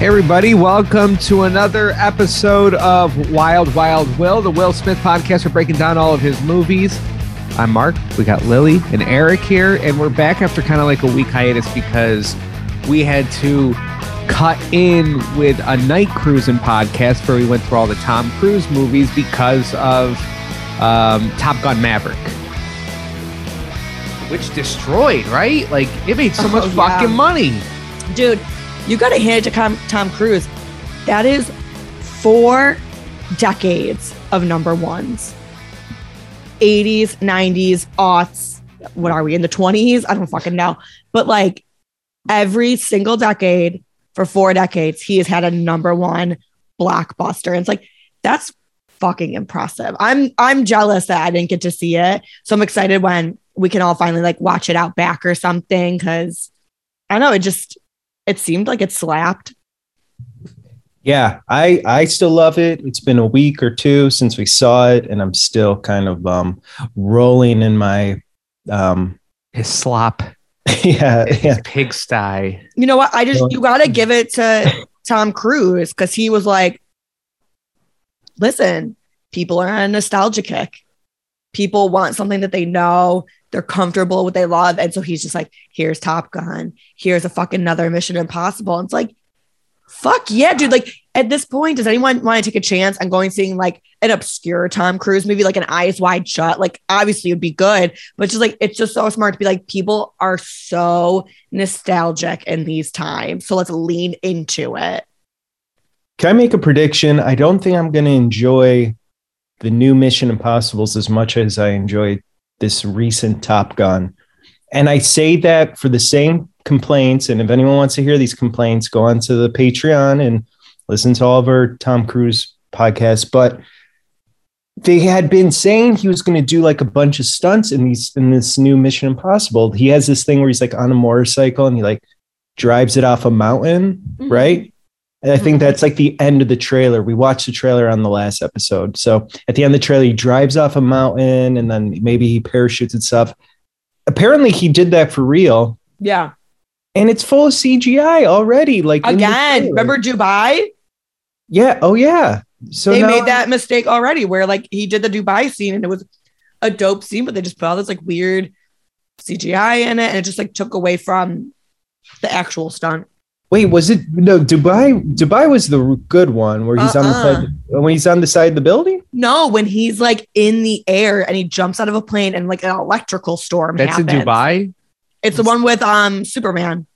Hey, everybody, welcome to another episode of Wild Wild Will, the Will Smith podcast. We're breaking down all of his movies. I'm Mark. We got Lily and Eric here, and we're back after kind of like a week hiatus because we had to cut in with a night cruising podcast where we went through all the Tom Cruise movies because of um, Top Gun Maverick. Which destroyed, right? Like, it made so much Oh, yeah. fucking money. Dude, you got to hand it to Tom Cruise. That is four decades of number ones 80s, 90s, aughts. What are we in the 20s? I don't fucking know. But like every single decade for four decades, he has had a number one blockbuster. And it's like, that's fucking impressive. I'm I'm jealous that I didn't get to see it. So I'm excited when we can all finally like watch it out back or something. Cause I don't know, it just it seemed like it slapped. Yeah, I I still love it. It's been a week or two since we saw it, and I'm still kind of um rolling in my um His slop, yeah his yeah pigsty. You know what? I just you gotta give it to Tom Cruise because he was like, listen, people are on a nostalgia kick. People want something that they know, they're comfortable with, they love. And so he's just like, here's Top Gun, here's a fucking another Mission Impossible. And it's like, fuck yeah, dude. Like at this point, does anyone want to take a chance on going seeing like an obscure Tom Cruise movie, like an eyes wide shut? Like obviously it would be good, but just like it's just so smart to be like, people are so nostalgic in these times. So let's lean into it. Can I make a prediction? I don't think I'm going to enjoy the new Mission Impossibles as much as I enjoyed this recent Top Gun. And I say that for the same complaints. And if anyone wants to hear these complaints, go on to the Patreon and listen to all of our Tom Cruise podcasts. But they had been saying he was going to do like a bunch of stunts in these in this new Mission Impossible. He has this thing where he's like on a motorcycle and he like drives it off a mountain, Mhm. right? And I think Mhm. that's like the end of the trailer. We watched the trailer on the last episode. So at the end of the trailer, he drives off a mountain and then maybe he parachutes and stuff. Apparently, he did that for real. Yeah. And it's full of CGI already. Like Again, remember Dubai? Yeah. Oh, yeah. So they made that mistake already where like he did the Dubai scene and it was a dope scene, but they just put all this like weird CGI in it and it just like took away from the actual stunt. Wait, was it no Dubai? Dubai was the good one where he's on the Uh-uh. side when he's on the side of the building. No, when he's like in the air and he jumps out of a plane and like an electrical storm. That's in. Dubai. It's the one with um Superman.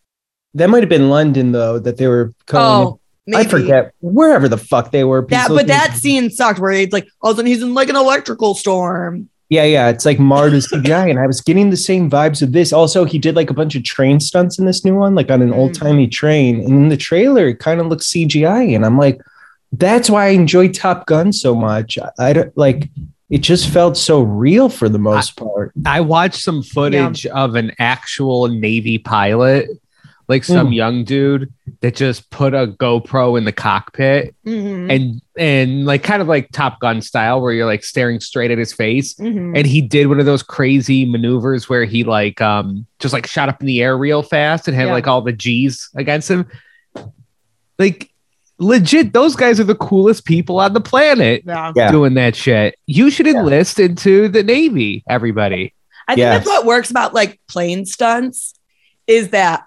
That might have been London though that they were calling. Oh, maybe. I forget wherever the fuck they were. That, but that scene sucked where he's like, all of a sudden he's in like an electrical storm. Yeah, yeah, it's like Marta's CGI, and I was getting the same vibes of this. Also, he did like a bunch of train stunts in this new one, like on an Mm. old timey train. And in the trailer, it kind of looks CGI, and I'm like, that's why I enjoy Top Gun so much. I, I don't like it; just felt so real for the most part. I watched some footage of an actual Navy pilot, like some Mm. young dude that just put a GoPro in the cockpit Mhm. and and like kind of like Top Gun style, where you're like staring straight at his face. Mhm. And he did one of those crazy maneuvers where he like um just like shot up in the air real fast and had Yeah. like all the G's against him. Like legit, those guys are the coolest people on the planet yeah. Yeah. doing that shit. You should enlist into the Navy, everybody. I think Yes. that's what works about like plane stunts is that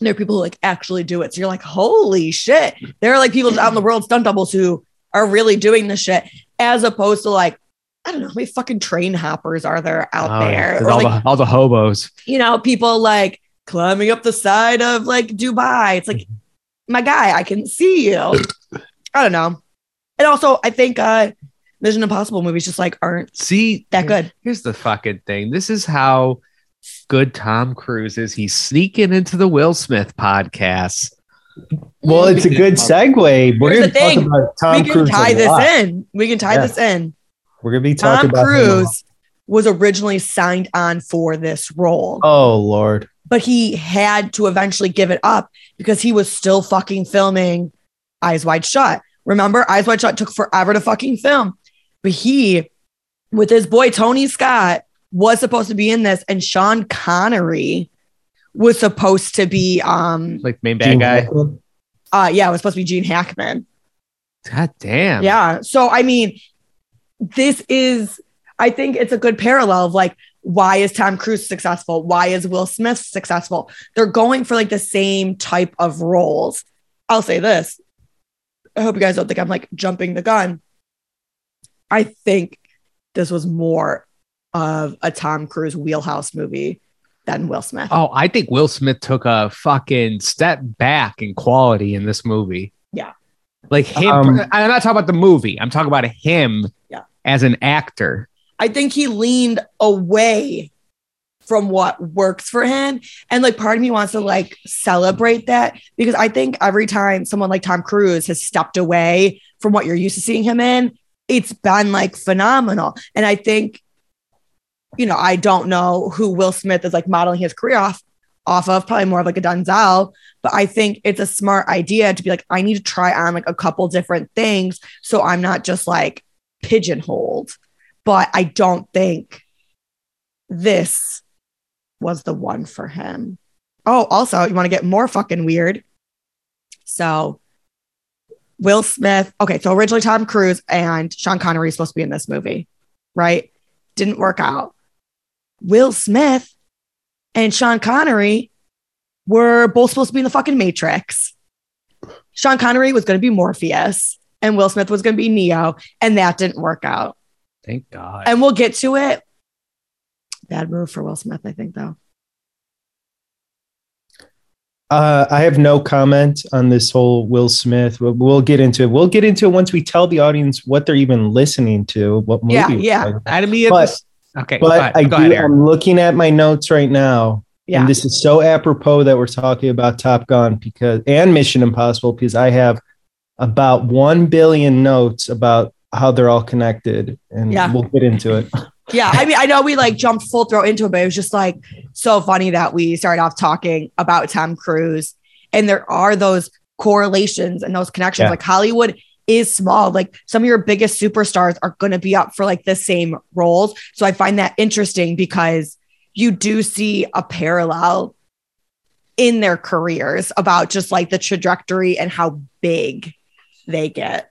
there are people who like actually do it. So you're like, holy shit. There are like people out in the world, stunt doubles who are really doing this shit, as opposed to like, I don't know, how many fucking train hoppers are there out Oh, there? Or all, like, the, all the hobos. you know, people like climbing up the side of like Dubai. It's like, my guy, I can see you. I don't know. And also, I think uh Mission Impossible movies just like aren't See that good. Here's the fucking thing. This is how good Tom Cruise is. He's sneaking into the Will Smith podcast. Well, it's a good segue. We're Here's going the to talk thing. about Tom we can Cruise. tie this lot. in. We can tie Yeah. this in. We're going to be Tom talking about him a lot. Cruise was originally signed on for this role, Oh Lord. but he had to eventually give it up because he was still fucking filming Eyes Wide Shut. Remember, Eyes Wide Shut took forever to fucking film, but he, with his boy Tony Scott, was supposed to be in this, and Sean Connery was supposed to be um Like main bad Gene guy. Hackman? Uh, yeah, it was supposed to be Gene Hackman. God damn. Yeah. So I mean, this is I think it's a good parallel of like why is Tom Cruise successful? Why is Will Smith successful? They're going for like the same type of roles. I'll say this. I hope you guys don't think I'm like jumping the gun. I think this was more of a Tom Cruise wheelhouse movie than Will Smith. Oh, I think Will Smith took a fucking step back in quality in this movie. Yeah. Like him, Um, I'm not talking about the movie. I'm talking about him Yeah. as an actor. I think he leaned away from what works for him. And like part of me wants to like celebrate that because I think every time someone like Tom Cruise has stepped away from what you're used to seeing him in, it's been like phenomenal. And I think, you know, I don't know who Will Smith is like modeling his career off off of, probably more of like a Denzel, but I think it's a smart idea to be like, I need to try on like a couple different things so I'm not just like pigeonholed but I don't think this was the one for him. Oh, also, you want to get more fucking weird? So, Will Smith. Okay, so originally Tom Cruise and Sean Connery supposed to be in this movie, right? Didn't work out. Will Smith and Sean Connery were both supposed to be in the fucking Matrix. Sean Connery was going to be Morpheus, and Will Smith was going to be Neo, and that didn't work out Thank God. and we'll get to it. Bad move for Will Smith, I think, though. Uh, I have no comment on this whole Will Smith. We'll, we'll get into it. We'll get into it once we tell the audience what they're even listening to. What movie? Yeah, we're yeah. talking about. Enemy of But- the- Okay, But. I do, ahead, I'm looking at my notes right now, Yeah. and this is so apropos that we're talking about Top Gun because and Mission Impossible because I have about one billion notes about how they're all connected, and Yeah. we'll get into it. yeah. I mean, I know we like jumped full throw into it, but it was just like so funny that we started off talking about Tom Cruise. And there are those correlations and those connections. Yeah. Like Hollywood is small. Like some of your biggest superstars are going to be up for like the same roles. So I find that interesting because you do see a parallel in their careers about just like the trajectory and how big they get.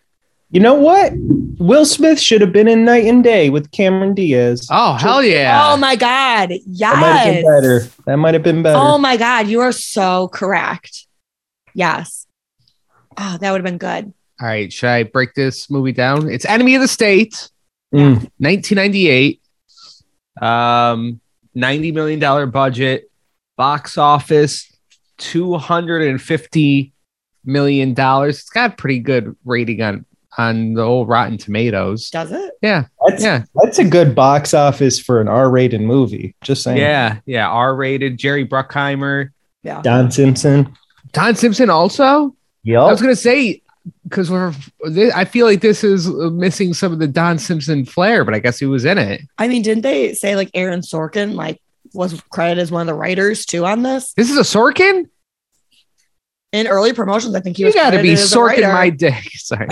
You know what? Will Smith should have been in Night and Day with Cameron Diaz. Oh hell yeah! Oh my God. yes. That might have been better. That might have been better. Oh my God. You are so correct. Yes. Oh, that would have been good. All right, should I break this movie down? It's Enemy of the State, Mm. 1998. Um, 90 million dollar budget, box office 250 million dollars. It's got a pretty good rating on on the old Rotten Tomatoes. Does it? Yeah, That's yeah, that's a good box office for an R-rated movie. Just saying. yeah, yeah. R rated. Jerry Bruckheimer, Yeah. Don Simpson. Don Simpson also. Yeah. I was gonna say because we're. thi- I feel like this is uh, missing some of the Don Simpson flair, but I guess he was in it. I mean, didn't they say like Aaron Sorkin like was credited as one of the writers too on this? This is a Sorkin. In early promotions, I think he You was got to be credited as a Sorkin my dick. Sorry,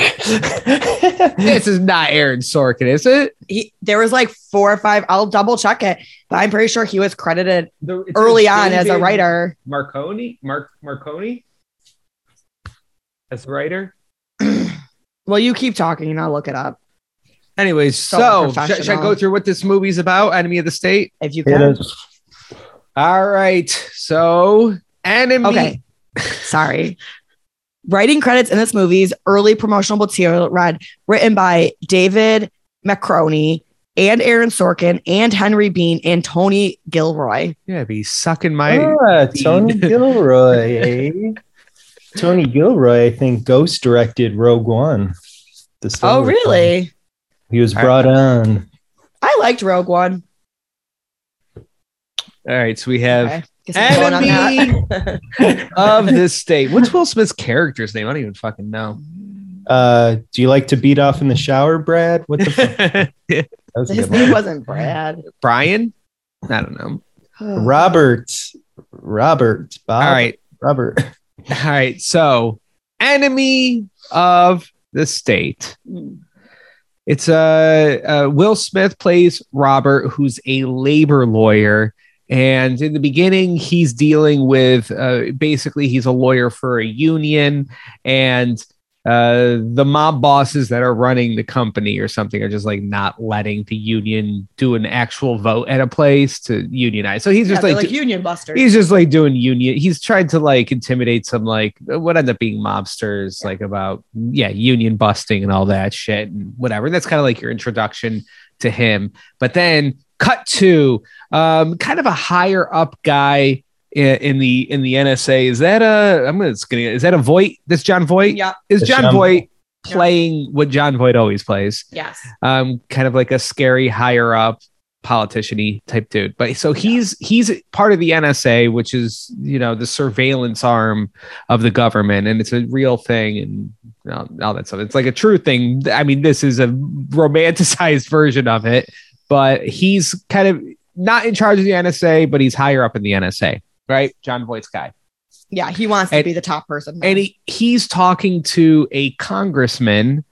this is not Aaron Sorkin, is it? He, there was like four or five. I'll double check it, but I'm pretty sure he was credited The, early on as a writer. Marconi, Mark Marconi, as a writer. Well, you keep talking and I'll look it up Anyways, So so, should, should I go through what this movie's about? Enemy of the State. if you It can. is. All right, so enemy. Okay. Sorry. Writing credits in this movie's early promotional material read written by David Marconi and Aaron Sorkin and Henry Bean and Tony Gilroy. Yeah, be sucking my. Ah, Tony Gilroy. Tony Gilroy, I think, ghost directed Rogue One. The Star Oh, Wars really? one. He was brought on. I liked Rogue One. All right, so we have Okay. Guess I'm going on enemy of this state. What's Will Smith's character's name? I don't even fucking know. Uh, do you like to beat off in the shower, Brad? What the fuck? That His name wasn't Brad. Brian. I don't know. Robert. Robert. Bob. All right. Robert. All right. So, enemy of the state. Mm. It's uh, uh Will Smith plays Robert, who's a labor lawyer And in the beginning, he's dealing with uh, basically he's a lawyer for a union, and uh, the mob bosses that are running the company or something are just like not letting the union do an actual vote at a place to unionize. So he's just they're like, like union busters. he's just like doing union. He's tried to like intimidate some like what end up being mobsters, like about yeah union busting and all that shit and whatever. That's kind of like your introduction to him. But then cut to um, kind of a higher up guy in, in the in the NSA. Is that a I'm gonna, it's gonna is that a Voight? This Jon Voight? yeah. Is Jon Jon Voight Yeah. playing what Jon Voight always plays? Yes. um, kind of like a scary higher up politician-y type dude. But so he's he's part of the NSA, which is you know the surveillance arm of the government, and it's a real thing and all, all that stuff. It's like a true thing. I mean, this is a romanticized version of it, but he's kind of not in charge of the NSA, but he's higher up in the NSA, right? Jon Voight's guy Yeah. He wants to be the top person. and he, he's talking to a congressman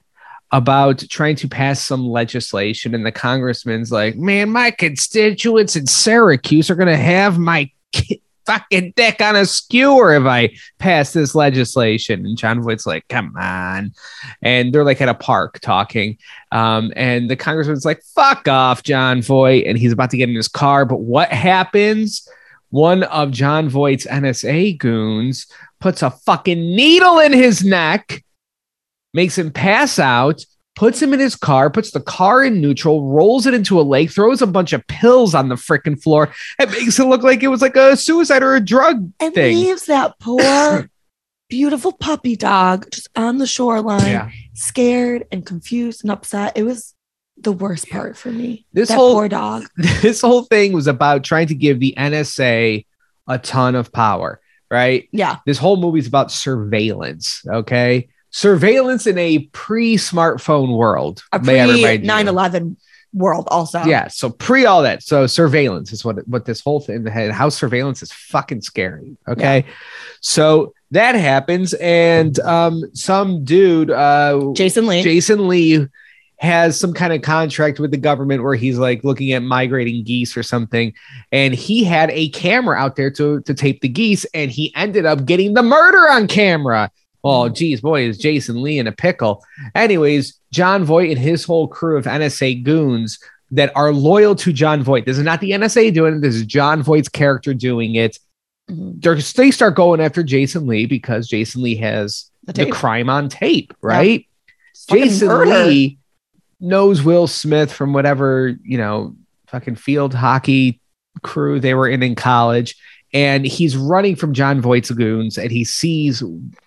about trying to pass some legislation and the congressman's like man my constituents in syracuse are going to have my ki- fucking dick on a skewer if i pass this legislation and jon voight's like come on and they're like at a park talking um, and the congressman's like fuck off jon voight and he's about to get in his car but what happens one of jon voight's nsa goons puts a fucking needle in his neck, makes him pass out, puts him in his car, puts the car in neutral, rolls it into a lake, throws a bunch of pills on the freaking floor, and makes it look like it was like a suicide or a drug and thing. leaves that poor, beautiful puppy dog just on the shoreline, Yeah. scared and confused and upset. It was the worst part for me. This that whole- poor dog. This whole thing was about trying to give the NSA a ton of power, right? Yeah. This whole movie's about surveillance, okay? Surveillance in a pre-smartphone world. A pre remind 9 11 world, also. Yeah, so pre all that. So surveillance is what what this whole thing had. How surveillance is fucking scary. Okay, so that happens, and um, some dude, uh, Jason Lee. Jason Lee, has some kind of contract with the government where he's like looking at migrating geese or something, and he had a camera out there to to tape the geese, and he ended up getting the murder on camera. Oh, geez, boy, is Jason Lee in a pickle. Anyways, Jon Voight and his whole crew of NSA goons that are loyal to Jon Voight. This is not the NSA doing it. This is Jon Voight's character doing it. Mhm. They're, they start going after Jason Lee because Jason Lee has The the crime on tape, right? Jason. Lee knows Will Smith from whatever, you know, fucking field hockey crew they were in in college. And he's running from Jon Voight's goons and he sees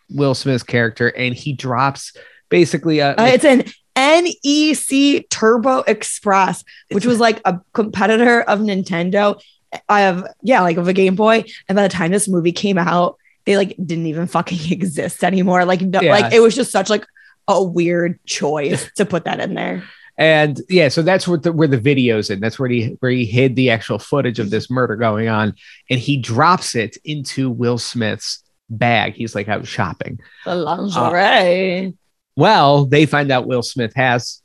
Will Smith's character and he drops basically a, Uh, it's an NEC Turbo Express, which was like a competitor of Nintendo. Of yeah, like of a Game Boy. And by the time this movie came out, they like didn't even fucking exist anymore. Like, no, Yeah. like it was just such like a weird choice to put that in there. And yeah, so that's what the, where the video's in. That's where he where he hid the actual footage of this murder going on, and he drops it into Will Smith's bag. He's like out shopping. The uh, lingerie. Well, they find out Will Smith has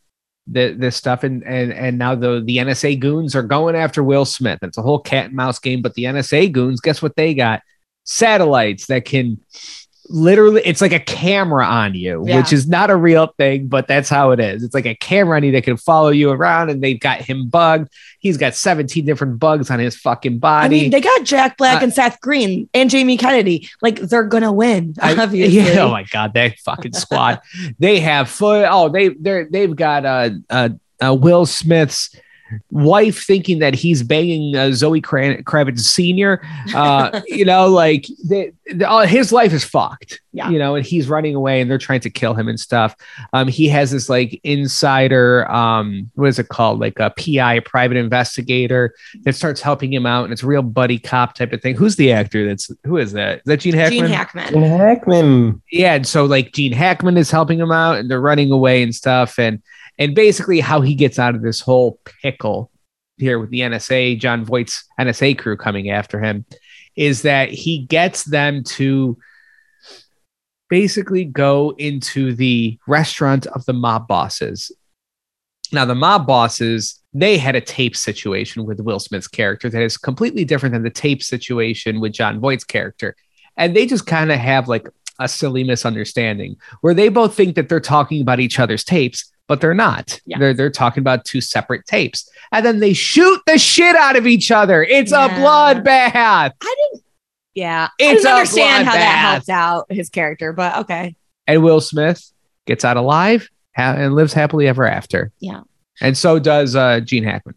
the, this stuff, and and and now the the NSA goons are going after Will Smith. It's a whole cat and mouse game. But the NSA goons, guess what they got? Satellites that can literally it's like a camera on you Yeah. which is not a real thing but that's how it is it's like a camera on you that can follow you around and they've got him bugged he's got 17 different bugs on his fucking body I mean, they got Jack Black Uh, and Seth Green and Jamie Kennedy. Like they're gonna win, I- obviously. yeah, oh my god, that fucking squad. they have foot. Oh, they they they've got uh, uh uh Will Smith's wife thinking that he's banging uh, Zoe Kra- Kravitz Senior. Uh, you know, like they, they, all, his life is fucked. Yeah. you know, and he's running away, and they're trying to kill him and stuff. Um, he has this like insider. Um, what is it called? Like a PI, private investigator that starts helping him out, and it's a real buddy cop type of thing. Who's the actor? That's who is that? Is that Gene Hackman? Gene Hackman. And Hackman, yeah and so like gene hackman is helping him out and they're running away and stuff and and basically how he gets out of this whole pickle here with the nsa jon voight's nsa crew coming after him is that he gets them to basically go into the restaurant of the mob bosses Now, the mob bosses, they had a tape situation with Will Smith's character that is completely different than the tape situation with Jon Voight's character. And they just kind of have like a silly misunderstanding where they both think that they're talking about each other's tapes, but they're not. Yeah. They're they're talking about two separate tapes. And then they shoot the shit out of each other. It's a bloodbath. I didn't. Yeah, It's I didn't understand how that bloodbath. helped out his character, but okay. And Will Smith gets out alive ha- and lives happily ever after. Yeah. And so does uh, Gene Hackman.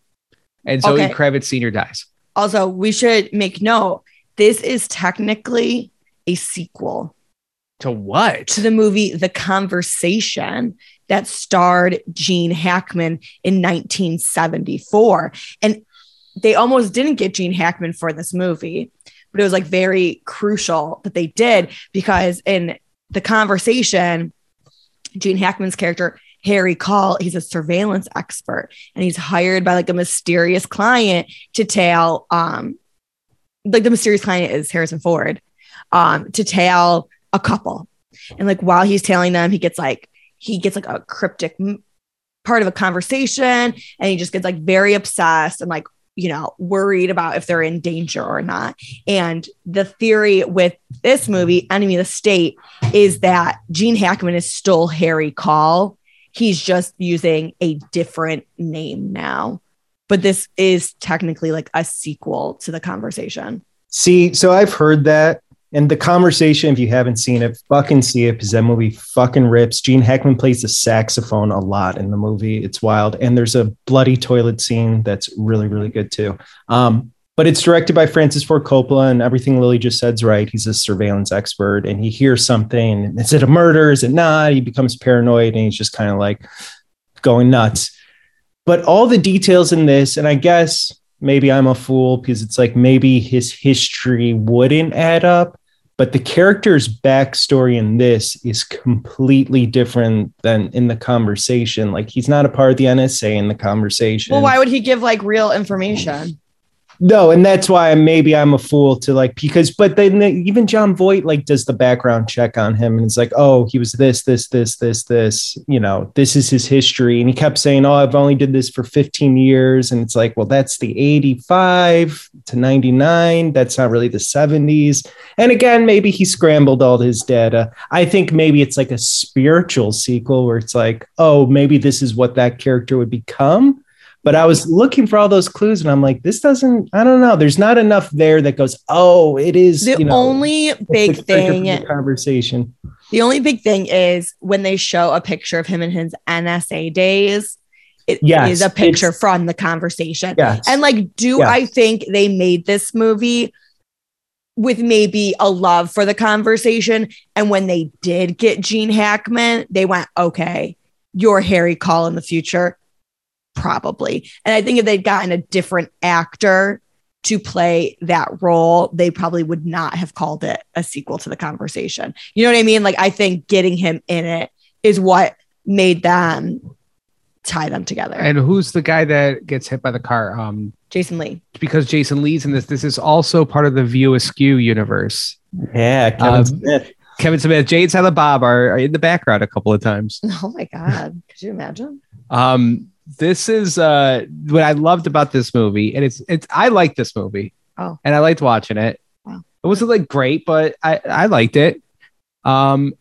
And Zoe Okay. Kravitz Sr. dies. Also, we should make note. This is technically a sequel To what? to the movie The Conversation that starred Gene Hackman in 1974. And they almost didn't get Gene Hackman for this movie, but it was like very crucial that they did because in The Conversation, Gene Hackman's character, Harry Caul, he's a surveillance expert and he's hired by like a mysterious client to tail um like the mysterious client is Harrison Ford um to tail a couple. And like while he's tailing them, he gets like he gets like a cryptic part of a conversation and he just gets like very obsessed and like you know worried about if they're in danger or not. And the theory with this movie, Enemy of the State, is that Gene Hackman is still Harry Caul. He's just using a different name now. But this is technically like a sequel to the conversation. See, so I've heard that. And the conversation, if you haven't seen it, fucking see it because that movie fucking rips. Gene Hackman plays the saxophone a lot in the movie. It's wild. And there's a bloody toilet scene that's really, really good too. Um, but it's directed by Francis Ford Coppola, and everything Lily just said's right. He's a surveillance expert, and he hears something. Is it a murder? Is it not? He becomes paranoid, and he's just kind of like going nuts. But all the details in this, and I guess maybe I'm a fool because it's like maybe his history wouldn't add up, but the character's backstory in this is completely different than in the conversation. Like he's not a part of the NSA in the conversation. Well, why would he give like real information? No, and that's why maybe I'm a fool to like because, but then even Jon Voight like does the background check on him, and it's like, oh, he was this, this, this, this, this. You know, this is his history, and he kept saying, oh, I've only did this for 15 years, and it's like, well, that's the 85 to 99. That's not really the 70s. And again, maybe he scrambled all his data. I think maybe it's like a spiritual sequel where it's like, oh, maybe this is what that character would become. But I was looking for all those clues and I'm like, this doesn't, I don't know. There's not enough there that goes, oh, it is The you know, only big thing, the conversation. the only big thing is when they show a picture of him in his NSA days. It is Yes, a picture from the conversation. Yes. And like, do Yes. I think they made this movie with maybe a love for the conversation? And when they did get Gene Hackman, they went, okay, you're Harry Caul in the future. Probably. And I think if they'd gotten a different actor to play that role, they probably would not have called it a sequel to the conversation. You know what I mean? Like, I think getting him in it is what made them tie them together. And who's the guy that gets hit by the car? Um, Jason Lee. because Jason Lee's in this. This is also part of the View Askew universe. yeah. Kevin Um, Smith. Kevin Smith, Jay and Silent Bob are, are in the background a couple of times. Oh my God. Could you imagine? Um, this is uh what I loved about this movie, and it's it's I liked this movie. Oh. and I liked watching it. Wow. It wasn't like great, but I I liked it. Um,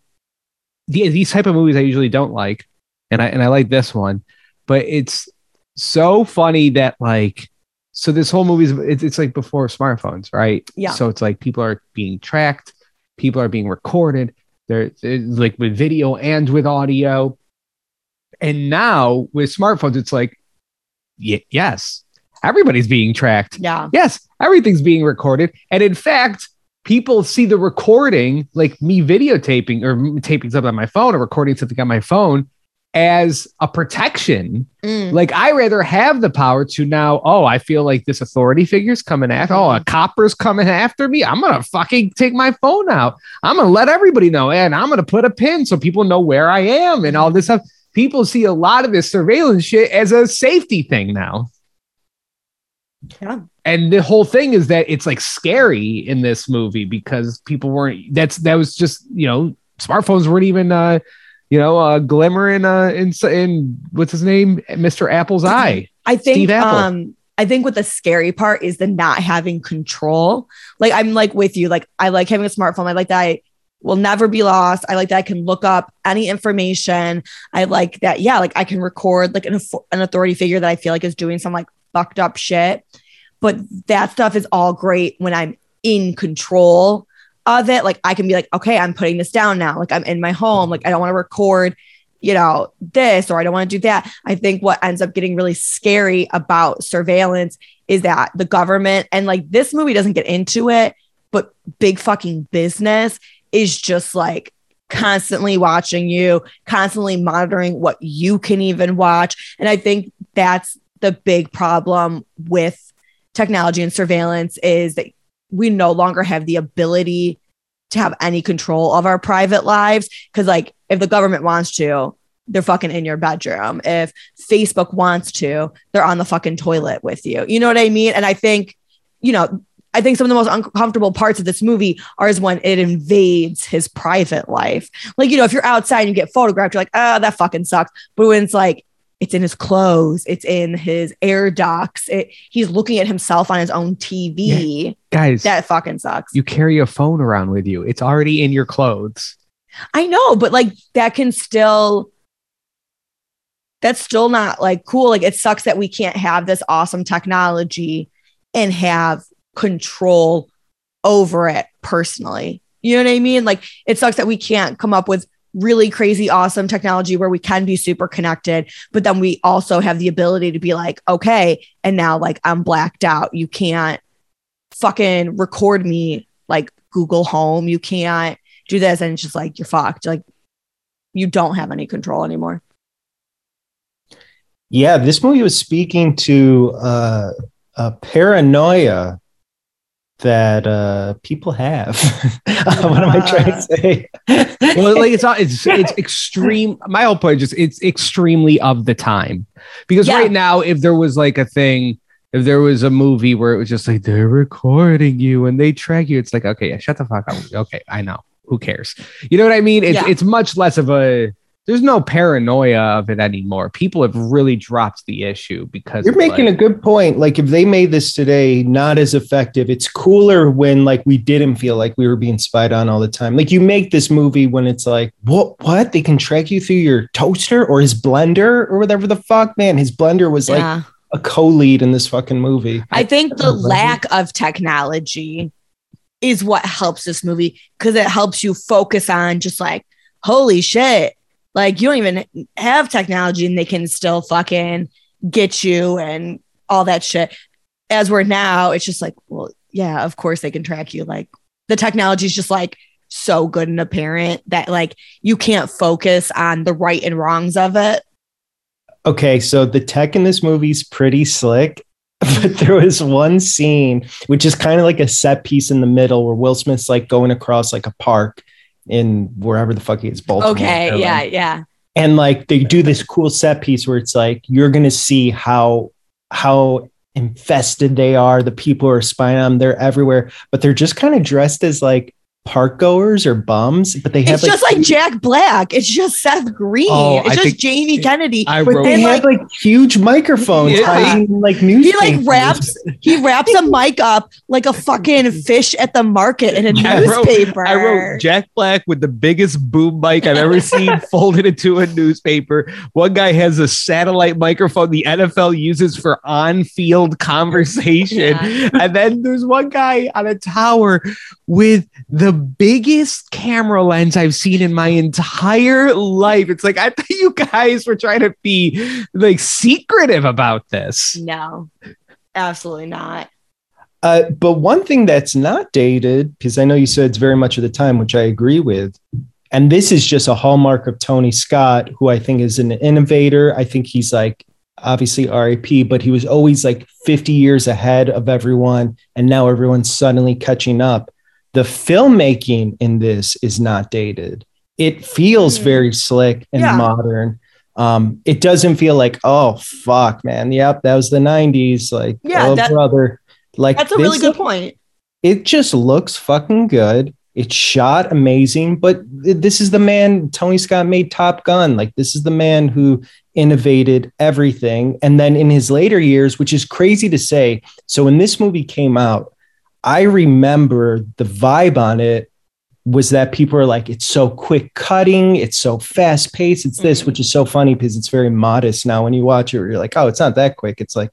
the, these type of movies I usually don't like, and I and I like this one, but it's so funny that like so this whole movie is it's, it's like before smartphones, right? Yeah. So it's like people are being tracked, people are being recorded. They're, they're like with video and with audio. And now with smartphones, it's like, y- yes, everybody's being tracked. Yeah. Yes, everything's being recorded. And in fact, people see the recording, like me videotaping or taping something on my phone or recording something on my phone as a protection. Mm. Like I rather have the power to now, oh, I feel like this authority figure's coming after, oh, a copper's coming after me. I'm gonna fucking take my phone out. I'm gonna let everybody know, and I'm gonna put a pin so people know where I am and all this stuff. People see a lot of this surveillance shit as a safety thing now. Yeah. And the whole thing is that it's like scary in this movie because people weren't that's that was just, you know, smartphones weren't even uh you know, a glimmer in uh in in what's his name, Mr. Apple's eye. I think um I think what the scary part is the not having control. Like I'm like with you. Like I like having a smartphone. I like that I will never be lost. I like that I can look up any information. I like that, yeah, like I can record like an, an authority figure that I feel like is doing some like fucked up shit. But that stuff is all great when I'm in control of it. Like I can be like, okay, I'm putting this down now. Like I'm in my home. Like I don't want to record, you know, this or I don't want to do that. I think what ends up getting really scary about surveillance is that the government and like this movie doesn't get into it, but big fucking business is just like constantly watching you, constantly monitoring what you can even watch. And I think that's the big problem with technology and surveillance is that we no longer have the ability to have any control of our private lives. Cause like if the government wants to, they're fucking in your bedroom. If Facebook wants to, they're on the fucking toilet with you. You know what I mean? And I think, you know, I think some of the most uncomfortable parts of this movie are is when it invades his private life. Like, you know, if you're outside and you get photographed, you're like, oh, that fucking sucks. But when it's like, it's in his clothes, it's in his air ducts, it, he's looking at himself on his own TV. Guys, That fucking sucks. you carry a phone around with you. It's already in your clothes. I know, but like that can still that's still not like cool. Like it sucks that we can't have this awesome technology and have control over it personally. You know what I mean? Like it sucks that we can't come up with really crazy awesome technology where we can be super connected, but then we also have the ability to be like, okay, and now like I'm blacked out. You can't fucking record me like Google Home. You can't do this and it's just like you're fucked. Like you don't have any control anymore. Yeah, this movie was speaking to uh, a paranoia that uh, people have. what am I trying to say? well, like it's not, it's it's extreme. My whole point is just it's extremely of the time because Yeah. right now, if there was like a thing, if there was a movie where it was just like they're recording you and they track you, it's like okay, yeah, shut the fuck up. Okay, I know. Who cares? You know what I mean? It's Yeah. it's much less of a. There's no paranoia of it anymore. People have really dropped the issue because You're making like, a good point. Like if they made this today not as effective, it's cooler when like we didn't feel like we were being spied on all the time. Like you make this movie when it's like, what what? They can track you through your toaster or his blender or whatever the fuck, man. His blender was like a co-lead in this fucking movie. I think the Right. lack of technology is what helps this movie because it helps you focus on just like, holy shit. Like you don't even have technology and they can still fucking get you and all that shit. As we're now, it's just like, well, yeah, of course they can track you. Like the technology is just like so good and apparent that like you can't focus on the right and wrongs of it. Okay, so the tech in this movie's pretty slick, but there was one scene which is kind of like a set piece in the middle where Will Smith's like going across like a park in wherever the fuck he is, Baltimore. Okay. Maryland. Yeah. Yeah. and like they do this cool set piece where it's like you're gonna see how how infested they are the people are spying on them they're everywhere but they're just kind of dressed as like park goers or bums but they have It's just like Jack Black. It's just Seth Green. Oh, it's I just Jamie Kennedy. I wrote they have like, huge microphones Yeah. like he like wraps he wraps a mic up like a fucking fish at the market in a wrote- newspaper. I wrote Jack Black with the biggest boom mic I've ever seen folded into a newspaper. One guy has a satellite microphone the NFL uses for on field conversation. Yeah. And then there's one guy on a tower with the biggest camera lens I've seen in my entire life. It's like, I thought you guys were trying to be like secretive about this. no, absolutely not. Uh, but one thing that's not dated, because I know you said it's very much of the time, which I agree with, and this is just a hallmark of Tony Scott, who I think is an innovator. I think he's like obviously RIP, but he was always like 50 years ahead of everyone, and now everyone's suddenly catching up. The filmmaking in this is not dated. It feels Hmm. very slick and Yeah. modern. Um, it doesn't feel like, oh fuck, man. Yep, that was the 90s. Like, Yeah, oh that- brother. Like That's a really good point. it just looks fucking good. It's shot amazing, but this is the man Tony Scott made Top Gun. Like this is the man who innovated everything. And then in his later years, which is crazy to say, so when this movie came out, I remember the vibe on it was that people are like, it's so quick cutting, it's so fast paced, it's this, mm-hmm. which is so funny because it's very modest now. When you watch it, you're like, oh, it's not that quick. It's like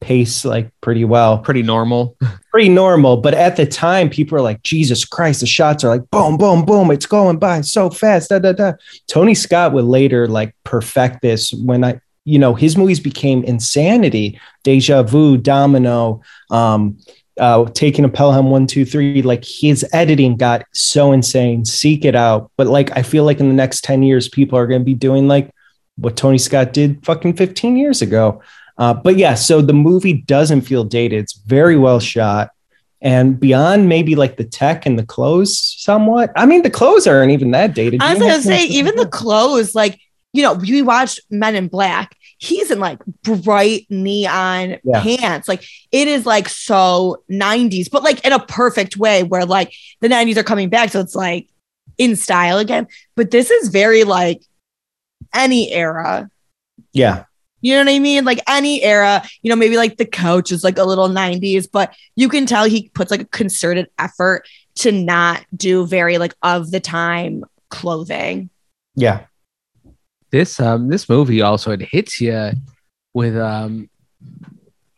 pace like pretty well. Pretty normal. pretty normal. But at the time, people are like, Jesus Christ, the shots are like boom, boom, boom. It's going by so fast. Da, da, da. Tony Scott would later like perfect this when I, you know, his movies became insanity, deja vu, domino, um, uh, taking a Pelham one, two, three, like his editing got so insane. Seek it out. But like, I feel like in the next 10 years, people are going to be doing like what Tony Scott did fucking 15 years ago. Uh, but yeah, so the movie doesn't feel dated. It's very well shot. And beyond maybe like the tech and the clothes, somewhat. I mean, the clothes aren't even that dated. I was going to say, even the clothes, like, you know, we watched Men in Black. He's in like bright neon yeah. pants. Like, it is like so 90s, but like in a perfect way where like the 90s are coming back. So it's like in style again. But this is very like any era. Yeah. You know what I mean? Like any era, you know, maybe like the coach is like a little 90s, but you can tell he puts like a concerted effort to not do very like of the time clothing. Yeah. This um this movie also it hits you with um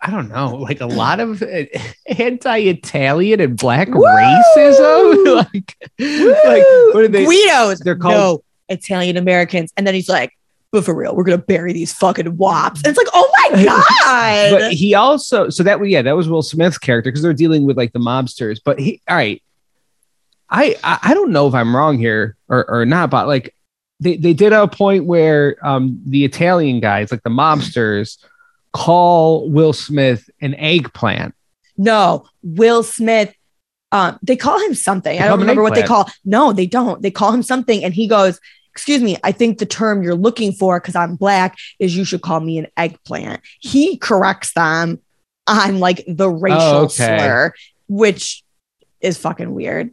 I don't know, like a lot of anti-Italian and black Woo! racism. like, like what are they? Guidos. They're called no, Italian Americans. And then he's like, but for real, we're gonna bury these fucking wops. And it's like, oh my god. but he also so that yeah, that was Will Smith's character because they're dealing with like the mobsters. But he all right. I I don't know if I'm wrong here or, or not, but like they, they did a point where um the Italian guys, like the mobsters, call Will Smith an eggplant. No, Will Smith um, they call him something. They I don't remember what they call. No, they don't. They call him something, and he goes, excuse me, I think the term you're looking for, because I'm black, is you should call me an eggplant. He corrects them on like the racial oh, okay. slur, which is fucking weird.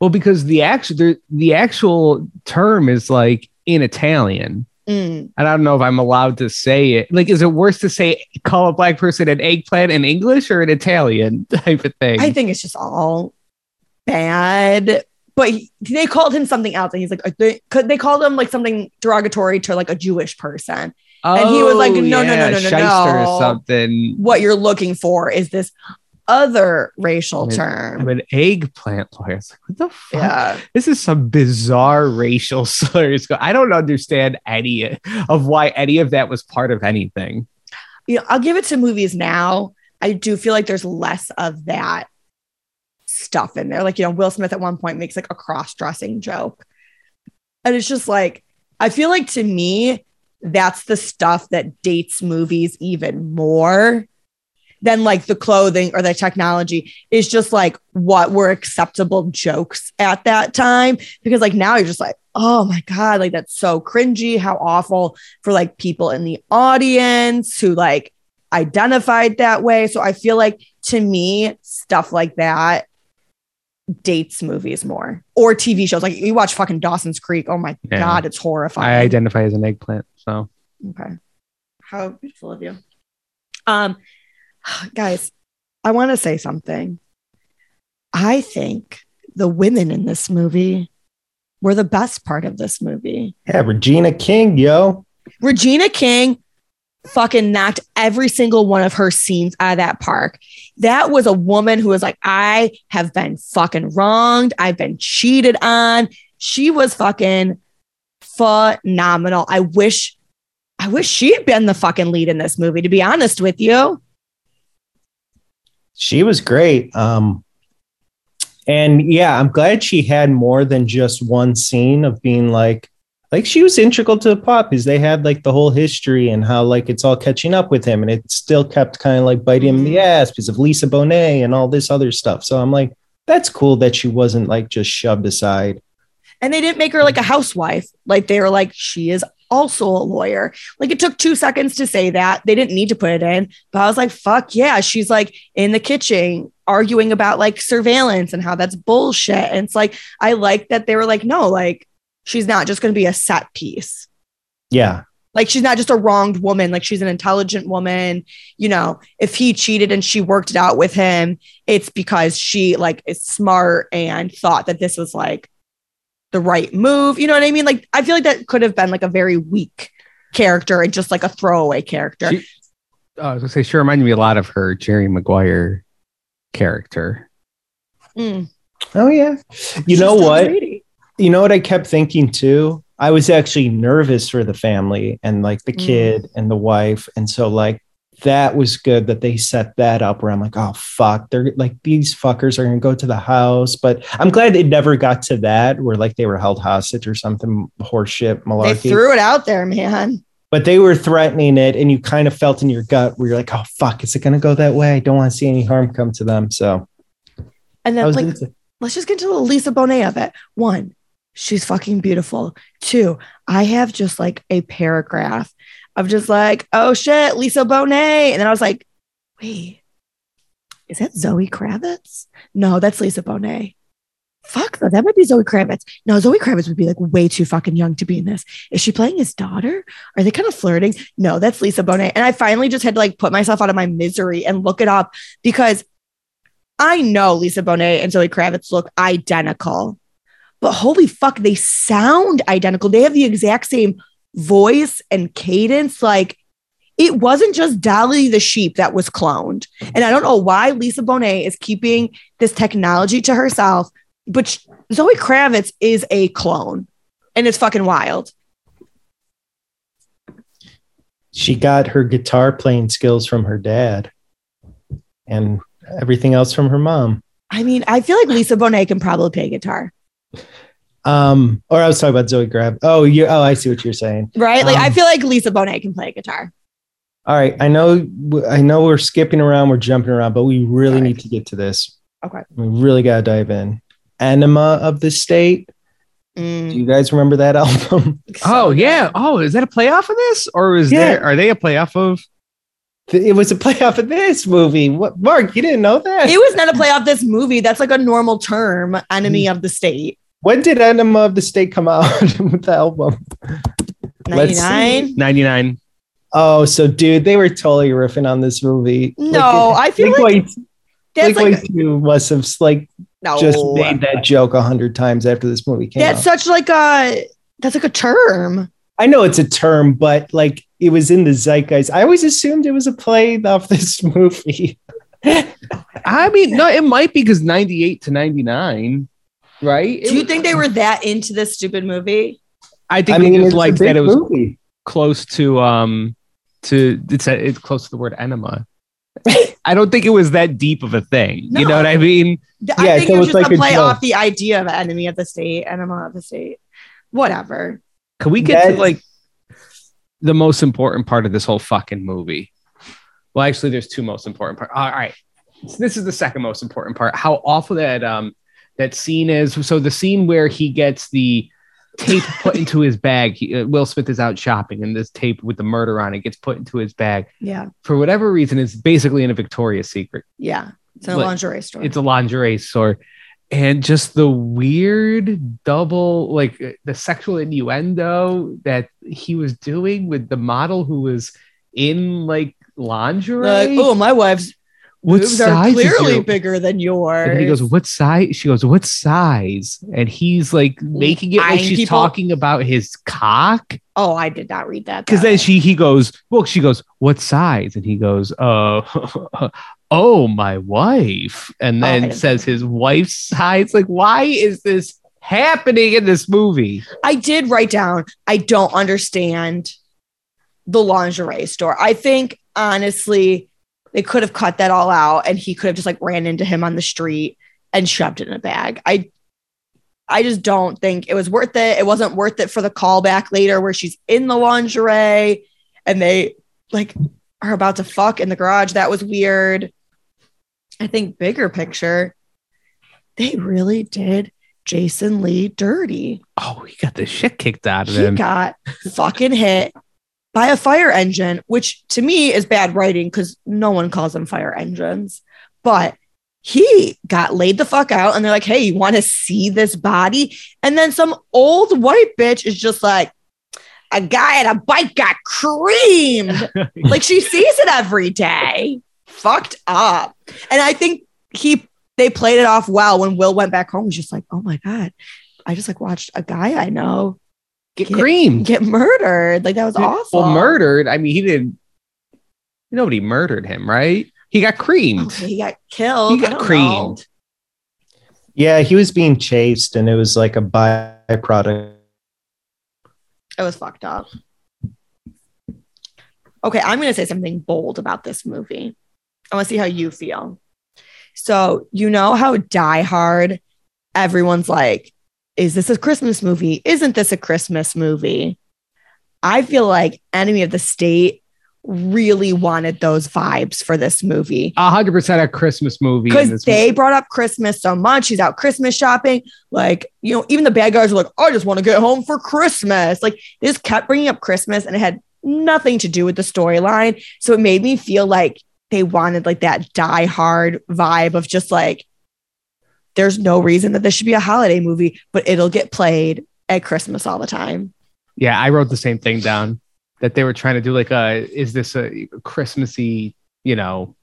Well, because the actual the, the actual term is like in Italian. Mm. And I don't know if I'm allowed to say it. Like, is it worse to say call a black person an eggplant in English or an Italian type of thing? I think it's just all bad but he, they called him something else and he's like they, they called him like something derogatory to like a jewish person oh, and he was like no yeah, no no no no no or something what you're looking for is this other racial I'm term. I'm an eggplant lawyer. It's like, what the fuck? Yeah. This is some bizarre racial slurs. I don't understand any of why any of that was part of anything. You know, I'll give it to movies now. I do feel like there's less of that stuff in there. Like, you know, Will Smith at one point makes like a cross dressing joke. And it's just like, I feel like to me, that's the stuff that dates movies even more than like the clothing or the technology is just like what were acceptable jokes at that time. Because like now you're just like, oh my God, like that's so cringy. How awful for like people in the audience who like identified that way. So I feel like to me, stuff like that dates movies more or TV shows. Like you watch fucking Dawson's Creek. Oh my yeah. god, it's horrifying. I identify as an eggplant. So okay, how beautiful of you. Um, guys, I want to say something. I think the women in this movie were the best part of this movie. Yeah, Regina King, yo. Regina King fucking knocked every single one of her scenes out of that park. That was a woman who was like, I have been fucking wronged. I've been cheated on. She was fucking phenomenal. I wish, I wish she had been the fucking lead in this movie, to be honest with you. She was great. Um, and yeah, I'm glad she had more than just one scene of being like, like she was integral to the plot because they had like the whole history and how like it's all catching up with him and it still kept kind of like biting him in the mm-hmm. ass because of Lisa Bonet and all this other stuff. So I'm like, that's cool that she wasn't like just shoved aside. And they didn't make her like a housewife. Like they were like, she is also a lawyer. Like it took two seconds to say that. They didn't need to put it in, but I was like, fuck yeah. She's like in the kitchen arguing about like surveillance and how that's bullshit. And it's like, I like that they were like, no, like she's not just going to be a set piece. Yeah. Like she's not just a wronged woman, like she's an intelligent woman. You know, if he cheated and she worked it out with him, it's because she like is smart and thought that this was like the right move. You know what I mean? Like I feel like that could have been like a very weak character and just like a throwaway character. She- Oh, I was gonna say, sure reminded me a lot of her Jerry Maguire character. Mm. Oh yeah. You She's know what? pretty. You know what I kept thinking too? I was actually nervous for the family and like the Mm. kid and the wife. And so like that was good that they set that up where I'm like, oh fuck, they're like these fuckers are gonna go to the house. But I'm glad it never got to that where like they were held hostage or something horseshit malarkey. They threw it out there, man. but they were threatening it, and you kind of felt in your gut where you're like, oh fuck, is it gonna go that way? I don't want to see any harm come to them. So And then like into- let's just get to the Lisa Bonet of it. One, she's fucking beautiful. Two, I have just like a paragraph of just like, oh shit, Lisa Bonet. And then I was like, wait, is that Zoe Kravitz? No, that's Lisa Bonet. Fuck, though, that might be Zoe Kravitz. No, Zoe Kravitz would be like way too fucking young to be in this. Is she playing his daughter? Are they kind of flirting? No, that's Lisa Bonet. And I finally just had to like put myself out of my misery and look it up because I know Lisa Bonet and Zoe Kravitz look identical, but holy fuck, they sound identical. They have the exact same voice and cadence. Like it wasn't just Dolly the sheep that was cloned. And I don't know why Lisa Bonet is keeping this technology to herself, but Zoe Kravitz is a clone and it's fucking wild. she got her guitar playing skills from her dad and everything else from her mom. I mean, I feel like Lisa Bonet can probably play guitar, Um, or I was talking about Zoe Grab. Oh, you. Oh, I see what you're saying. right? Like, I Um, feel like Lisa Bonet can play guitar. All right, I know. I know we're skipping around, we're jumping around, but we really All right. need to get to this. Okay. We really gotta dive in. Enema of the State. Mm. Do you guys remember that album? Oh yeah. Oh, is that a playoff of this, or is Yeah. there? Are they a playoff of? It was a playoff of this movie. What, Mark? You didn't know that? It was not a play off this movie. That's like a normal term, enemy of the state. When did Enema of the State come out with the album? 99. Ninety nine. Oh, so dude, they were totally riffing on this movie. No, I feel like Blink that's Blink like 182 must have like no. just made that joke a hundred times after this movie came That's out. That's such like a that's like a term. I know it's a term, but like it was in the zeitgeist. I always assumed it was a play off this movie. I mean, no, it might be because ninety eight to ninety nine, right? Do you think they were that into this stupid movie? I think I mean, they just liked that it was movie. close to um to it's a, it's close to the word enema. I don't think it was that deep of a thing. You know what I mean? Th- Yeah, think so it was just like a a play joke. off the idea of enemy of the state, enema of the state. Whatever. Can we get to like the most important part of this whole fucking movie? Well, actually, there's two most important parts. All right, So this is the second most important part. How awful that um that scene is. So the scene where he gets the tape put into his bag. He, uh, Will Smith is out shopping, and this tape with the murder on it gets put into his bag. Yeah. For whatever reason, it's basically in a Victoria's Secret. Yeah. It's a lingerie store. It's a lingerie store. And just the weird double, like uh, the sexual innuendo that he was doing with the model who was in like lingerie. like, oh, my wife's what boobs are size is clearly your-" bigger than yours. And he goes, "What size?" She goes, "What size?" And he's like making it like she's people. talking about his cock. Oh, I did not read that. Because then she he goes, well, she goes, what size? And he goes, uh, oh, my wife. And Oh, then didn't says his wife's size. Like, why is this happening in this movie? I did write down, I don't understand the lingerie store. I think honestly, they could have cut that all out and he could have just like ran into him on the street and shoved it in a bag. I I just don't think it was worth it. It wasn't worth it for the callback later where she's in the lingerie and they like are about to fuck in the garage. That was weird. I think bigger picture, they really did Jason Lee dirty. Oh, he got the shit kicked out of He him. got fucking hit by a fire engine, which to me is bad writing because no one calls them fire engines. But he got laid the fuck out, and they're like, "Hey, you want to see this body?" And then some old white bitch is just like, "A guy at a bike got creamed." like she sees it every day. Fucked up. And I think he they played it off well when Will went back home. He's just like, "Oh my god." I just like watched a guy I know Get Get- creamed. get murdered. Like that was awful. Well, murdered. I mean, he didn't. Nobody murdered him, right? He got creamed. Okay, he got killed. He got don't know. creamed. Yeah, he was being chased, and it was like a byproduct. It was fucked up. Okay, I'm going to say something bold about this movie. I want to see how you feel. So, you know how Die Hard, everyone's like, is this a Christmas movie? Isn't this a Christmas movie? I feel like Enemy of the State really wanted those vibes for this movie. A hundred percent a Christmas movie. because they brought up Christmas so much. She's out Christmas shopping. Like, you know, even the bad guys are like, I just want to get home for Christmas. Like, they just kept bringing up Christmas and it had nothing to do with the storyline. So it made me feel like they wanted like that die hard vibe of just like, there's no reason that this should be a holiday movie, but it'll get played at Christmas all the time. Yeah, I wrote the same thing down that they were trying to do like a is this a Christmassy, you know,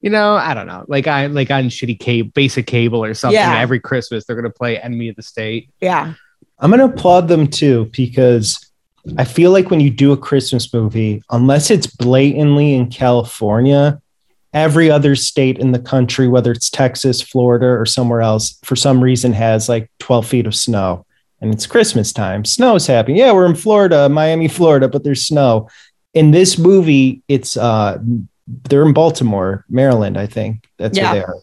you know, I don't know, like I like on shitty cable, basic cable or something. Yeah. Every Christmas they're gonna play Enemy of the State. Yeah. I'm going to applaud them too because I feel like when you do a Christmas movie, unless it's blatantly in California, every other state in the country, whether it's Texas, Florida, or somewhere else, for some reason has like 12 feet of snow. And it's Christmas time. Snow is happening. Yeah, we're in Florida, Miami, Florida, but there's snow. In this movie, it's uh they're in Baltimore, Maryland, I think. That's Yeah. where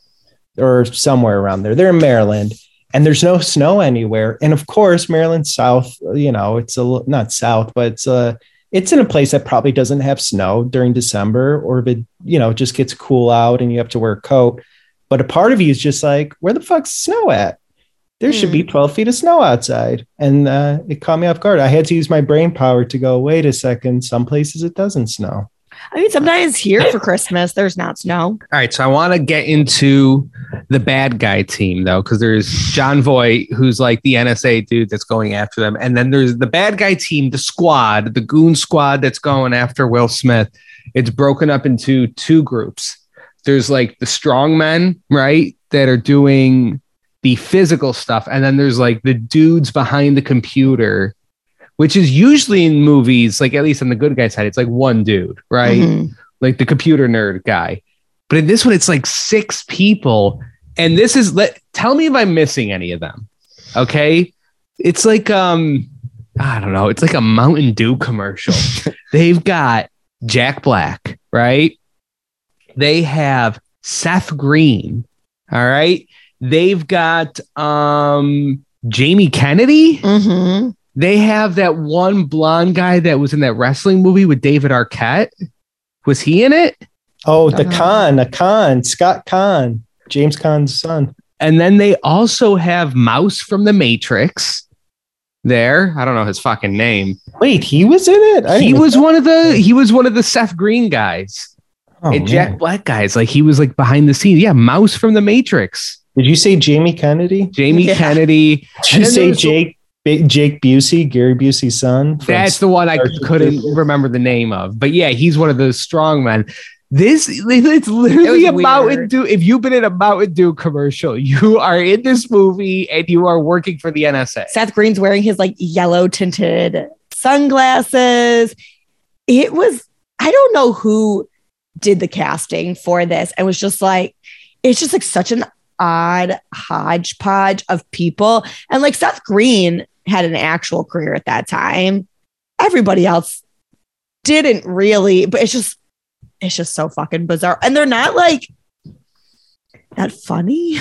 they are. Or somewhere around there. They're in Maryland and there's no snow anywhere. And of course, Maryland South, you know, it's a not South, but it's uh it's in a place that probably doesn't have snow during December, or if it, you know, just gets cool out and you have to wear a coat. But a part of you is just like, where the fuck's snow at? There should be 12 feet of snow outside. And uh, it caught me off guard. I had to use my brain power to go, wait a second, some places it doesn't snow. I mean, sometimes here for Christmas, there's not snow. All right, so I want to get into the bad guy team though, because there's Jon Voight, who's like the NSA dude that's going after them, and then there's the bad guy team, the squad, the goon squad that's going after Will Smith. It's broken up into two groups. There's like the strong men, right, that are doing the physical stuff, and then there's like the dudes behind the computer, which is usually in movies, like at least on the good guy side, it's like one dude, right? Mhm. like the computer nerd guy. But in this one, it's like six people. And this is let tell me if I'm missing any of them. Okay. It's like um, I don't know, it's like a Mountain Dew commercial. They've got Jack Black, right? They have Seth Green. All right. They've got um Jamie Kennedy. Mhm. They have that one blonde guy that was in that wrestling movie with David Arquette. Was he in it? Oh, the Uh-huh. Caan, a Caan, Scott Caan, James Caan's son. And then they also have Mouse from the Matrix there. I don't know his fucking name. Wait, he was in it? I He was even- one of the he was one of the Seth Green guys Oh, and Jack man. Black guys. Like he was like behind the scenes. Yeah, Mouse from the Matrix. Did you say Jamie Kennedy? Jamie Yeah. Kennedy. Did you say Jake Ba- Jake Busey, Gary Busey's son? That's the one I couldn't remember the name of. But yeah, he's one of those strong men. This it's literally It a was Mountain. Dew. If you've been in a Mountain Dew commercial, you are in this movie and you are working for the NSA. Seth Green's wearing his like yellow tinted sunglasses. It was, I don't know who did the casting for this. It was just like, it's just like such an odd hodgepodge of people. And like Seth Green had an actual career at that time. Everybody else didn't really, but it's just, it's just so fucking bizarre. And they're not like that funny.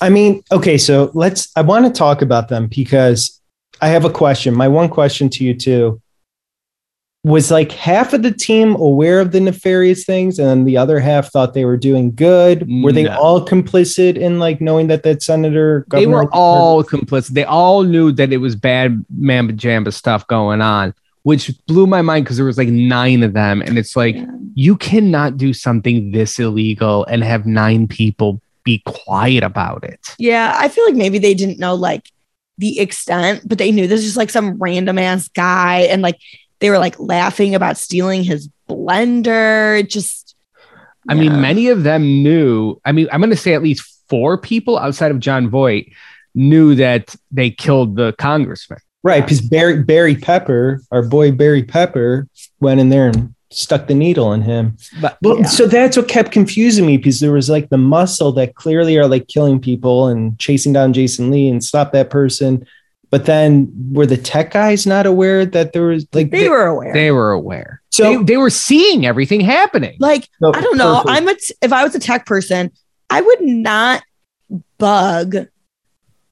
I mean, okay, so let's. I want to talk about them because I have a question. My one question to you too. Was like half of the team aware of the nefarious things and then the other half thought they were doing good mm, were they No. all complicit in like knowing that that senator they were all complicit. They all knew that it was bad mamba jamba stuff going on, which blew my mind because there was like nine of them, and it's like you cannot do something this illegal and have nine people be quiet about it. Yeah, I feel like maybe they didn't know like the extent, but they knew this is just like some random ass guy, and like they were like laughing about stealing his blender. Just, I yeah. mean, many of them knew. I mean, I'm going to say at least four people outside of Jon Voight knew that they killed the congressman. right because barry barry pepper our boy barry pepper went in there and stuck the needle in him But Well, Yeah. so that's what kept confusing me because there was like the muscle that clearly are like killing people and chasing down Jason Lee and stop that person. But then were the tech guys not aware that there was like they were aware. they were aware. So- they, they were seeing everything happening. like, No, I don't know. perfect. I'm a t- if I was a tech person, I would not bug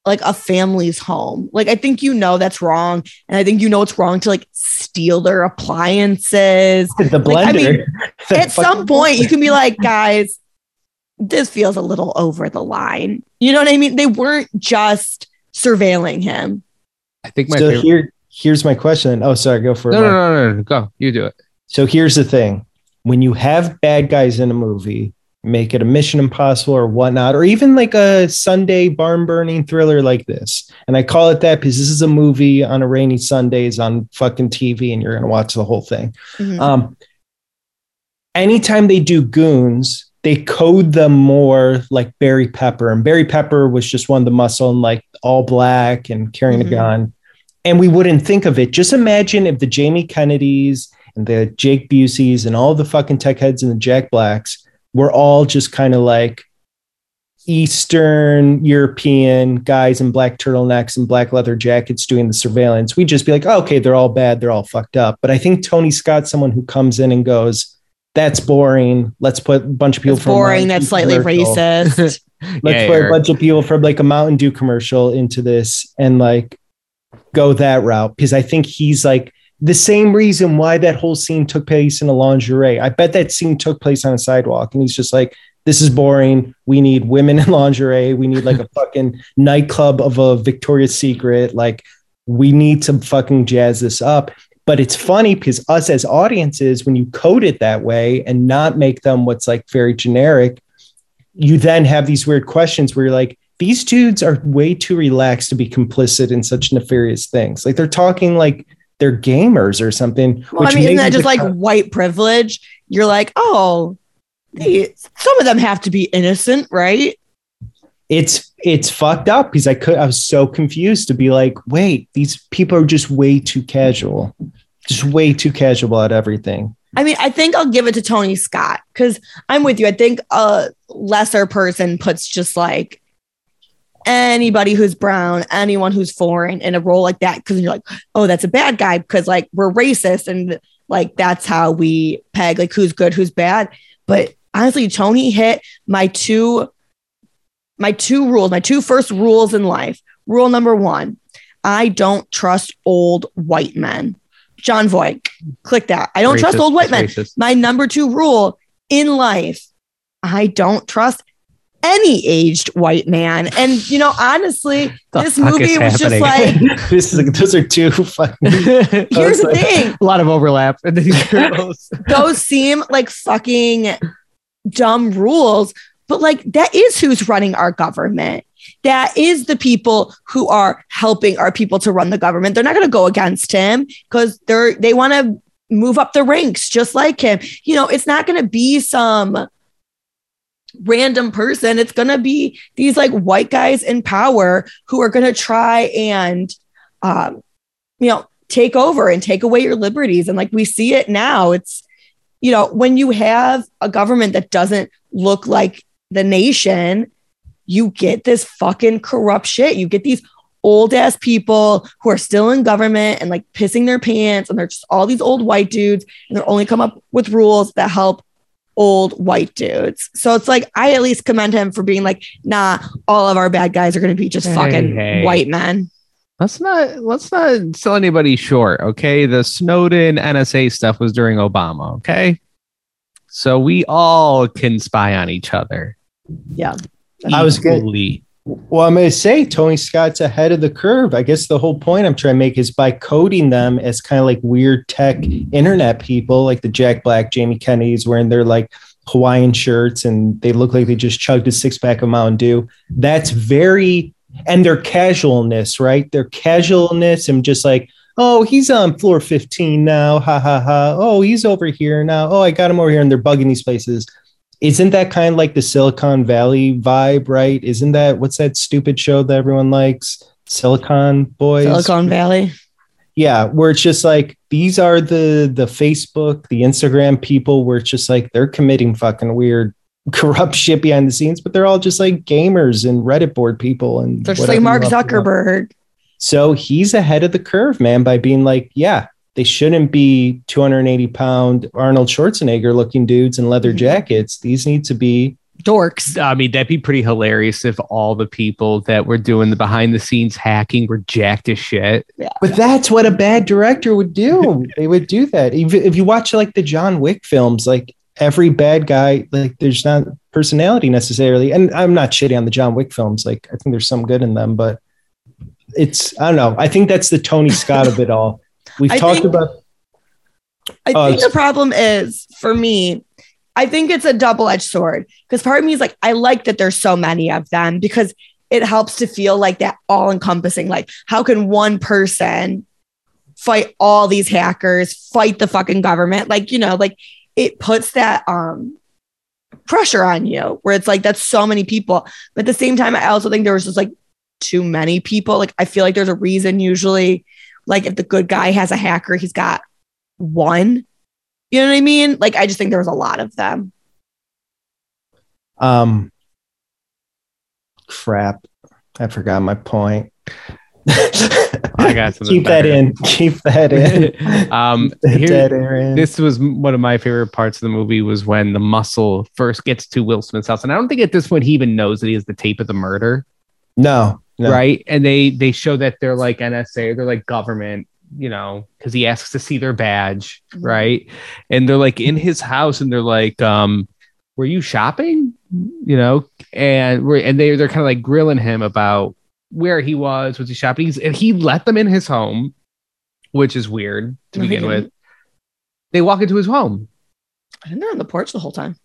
like a family's home. Like I think you know that's wrong, and I think you know it's wrong to like steal their appliances. the blender. like, I mean, The At some fucking point, you can be like, guys, this feels a little over the line. You know what I mean? They weren't just surveilling him. I think my so favorite. here, here's my question. Oh, sorry, go for it. no, no, no, no, no, go. You do it. So here's the thing: when you have bad guys in a movie, make it a Mission Impossible or whatnot, or even like a Sunday barn burning thriller like this. And I call it that because this is a movie on a rainy Sundays on fucking TV, and you're gonna watch the whole thing. Mhm. Um, anytime they do goons, they code them more like Barry Pepper, and Barry Pepper was just one of the muscle and like all black and carrying Mhm. a gun. And we wouldn't think of it. Just imagine if the Jamie Kennedys and the Jake Buseys and all the fucking tech heads and the Jack Blacks were all just kind of like Eastern European guys in black turtlenecks and black leather jackets doing the surveillance. We'd just be like, oh, okay, they're all bad, they're all fucked up. But I think Tony Scott's someone who comes in and goes, that's boring. Let's put a bunch of people It's from boring. Mountain That's slightly commercial. racist. Let's Yeah, put a bunch of people from like a Mountain Dew commercial into this and like go that route because I think he's like the same reason why that whole scene took place in a lingerie. I bet that scene took place on a sidewalk and he's just like, this is boring. We need women in lingerie. We need like a fucking nightclub of a Victoria's Secret. Like, we need to fucking jazz this up. But it's funny because us as audiences, when you code it that way and not make them what's like very generic, you then have these weird questions where you're like, these dudes are way too relaxed to be complicit in such nefarious things. Like they're talking like they're gamers or something. well, I mean, isn't that just like white privilege? You're like, oh, they, some of them have to be innocent, right? it's it's fucked up because I could I was so confused to be like, wait, these people are just way too casual, just way too casual about everything. I mean, I think I'll give it to Tony Scott because I'm with you. I think a lesser person puts just like anybody who's brown, anyone who's foreign in a role like that because you're like, oh, that's a bad guy because like we're racist and like that's how we peg like who's good, who's bad. But honestly, Tony hit my two my two rules, my two first rules in life. Rule number one, I don't trust old white men. Jon Voight, click that. I don't trust old white men. racist. My number two rule in life, I don't trust any aged white man. And you know, honestly, The this movie is was just like, this is those are two fucking here's the thing. a lot of overlap in these girls. Those seem like fucking dumb rules, but like that is who's running our government. That is the people who are helping our people to run the government. They're not going to go against him because they're they want to move up the ranks just like him. You know, it's not going to be some random person. It's going to be these like white guys in power who are going to try and, um, you know, take over and take away your liberties. And like we see it now, it's, you know, when you have a government that doesn't look like the nation, you get this fucking corrupt shit. You get these old ass people who are still in government and like pissing their pants, and they're just all these old white dudes, and they're only come up with rules that help old white dudes. So it's like I at least commend him for being like, nah, all of our bad guys are going to be just Hey, fucking hey. white men. Let's not let's not sell anybody short, okay? The Snowden NSA stuff was during Obama, okay? So we all can spy on each other. Yeah. I was good. Equally. Well, I'm going to say Tony Scott's ahead of the curve. I guess the whole point I'm trying to make is by coding them as kind of like weird tech internet people, like the Jack Black, Jamie Kennedy's wearing their like Hawaiian shirts and they look like they just chugged a six pack of Mountain Dew. That's very, and their casualness, right? Their casualness and just like, oh, he's on floor 15 now. Ha ha ha. Oh, he's over here now. Oh, I got him over here. And they're bugging these places. Isn't that kind of like the Silicon Valley vibe, right? Isn't that what's that stupid show that everyone likes? Silicon Boys. Silicon Valley. Yeah, where it's just like these are the the Facebook, the Instagram people where it's just like they're committing fucking weird corrupt shit behind the scenes, but they're all just like gamers and Reddit board people and They're just like Mark you love to love. Zuckerberg. So he's ahead of the curve, man, by being like, yeah, they shouldn't be 280 pound Arnold Schwarzenegger looking dudes in leather Mhm. jackets. These need to be Dorks. I mean, that'd be pretty hilarious if all the people that were doing the behind the scenes hacking were jacked as shit. But that's what a bad director would do. they would do that. If, if you watch like the John Wick films, like every bad guy, like there's not personality necessarily. And I'm not shitty on the John Wick films. Like I think there's some good in them, but it's I don't know. I think that's the Tony Scott of it all. We've I talked think- about I Oh, think the problem is for me, I think it's a double edged sword because part of me is like, I like that there's so many of them because it helps to feel like that all encompassing. Like, how can one person fight all these hackers, fight the fucking government? Like, you know, like it puts that um pressure on you where it's like that's so many people. But at the same time, I also think there was just like too many people. Like, I feel like there's a reason usually, like, if the good guy has a hacker, he's got one. You know what I mean? Like I just think there was a lot of them. um crap. I forgot my point. I got something Keep that in. Keep that in. um, here- that in. this was one of my favorite parts of the movie was when the muscle first gets to Will Smith's house, and I don't think at this point he even knows that he has the tape of the murder, no, no. right? And they they show that they're like NSA, they're like government, you know, because he asks to see their badge, Mhm. right? And they're like in his house, and they're like, um, "Were you shopping?" You know, and we're and they they're kind of like grilling him about where he was, was he shopping? He's, and he let them in his home, which is weird to No, begin with. They walk into his home. I think they're on the porch the whole time.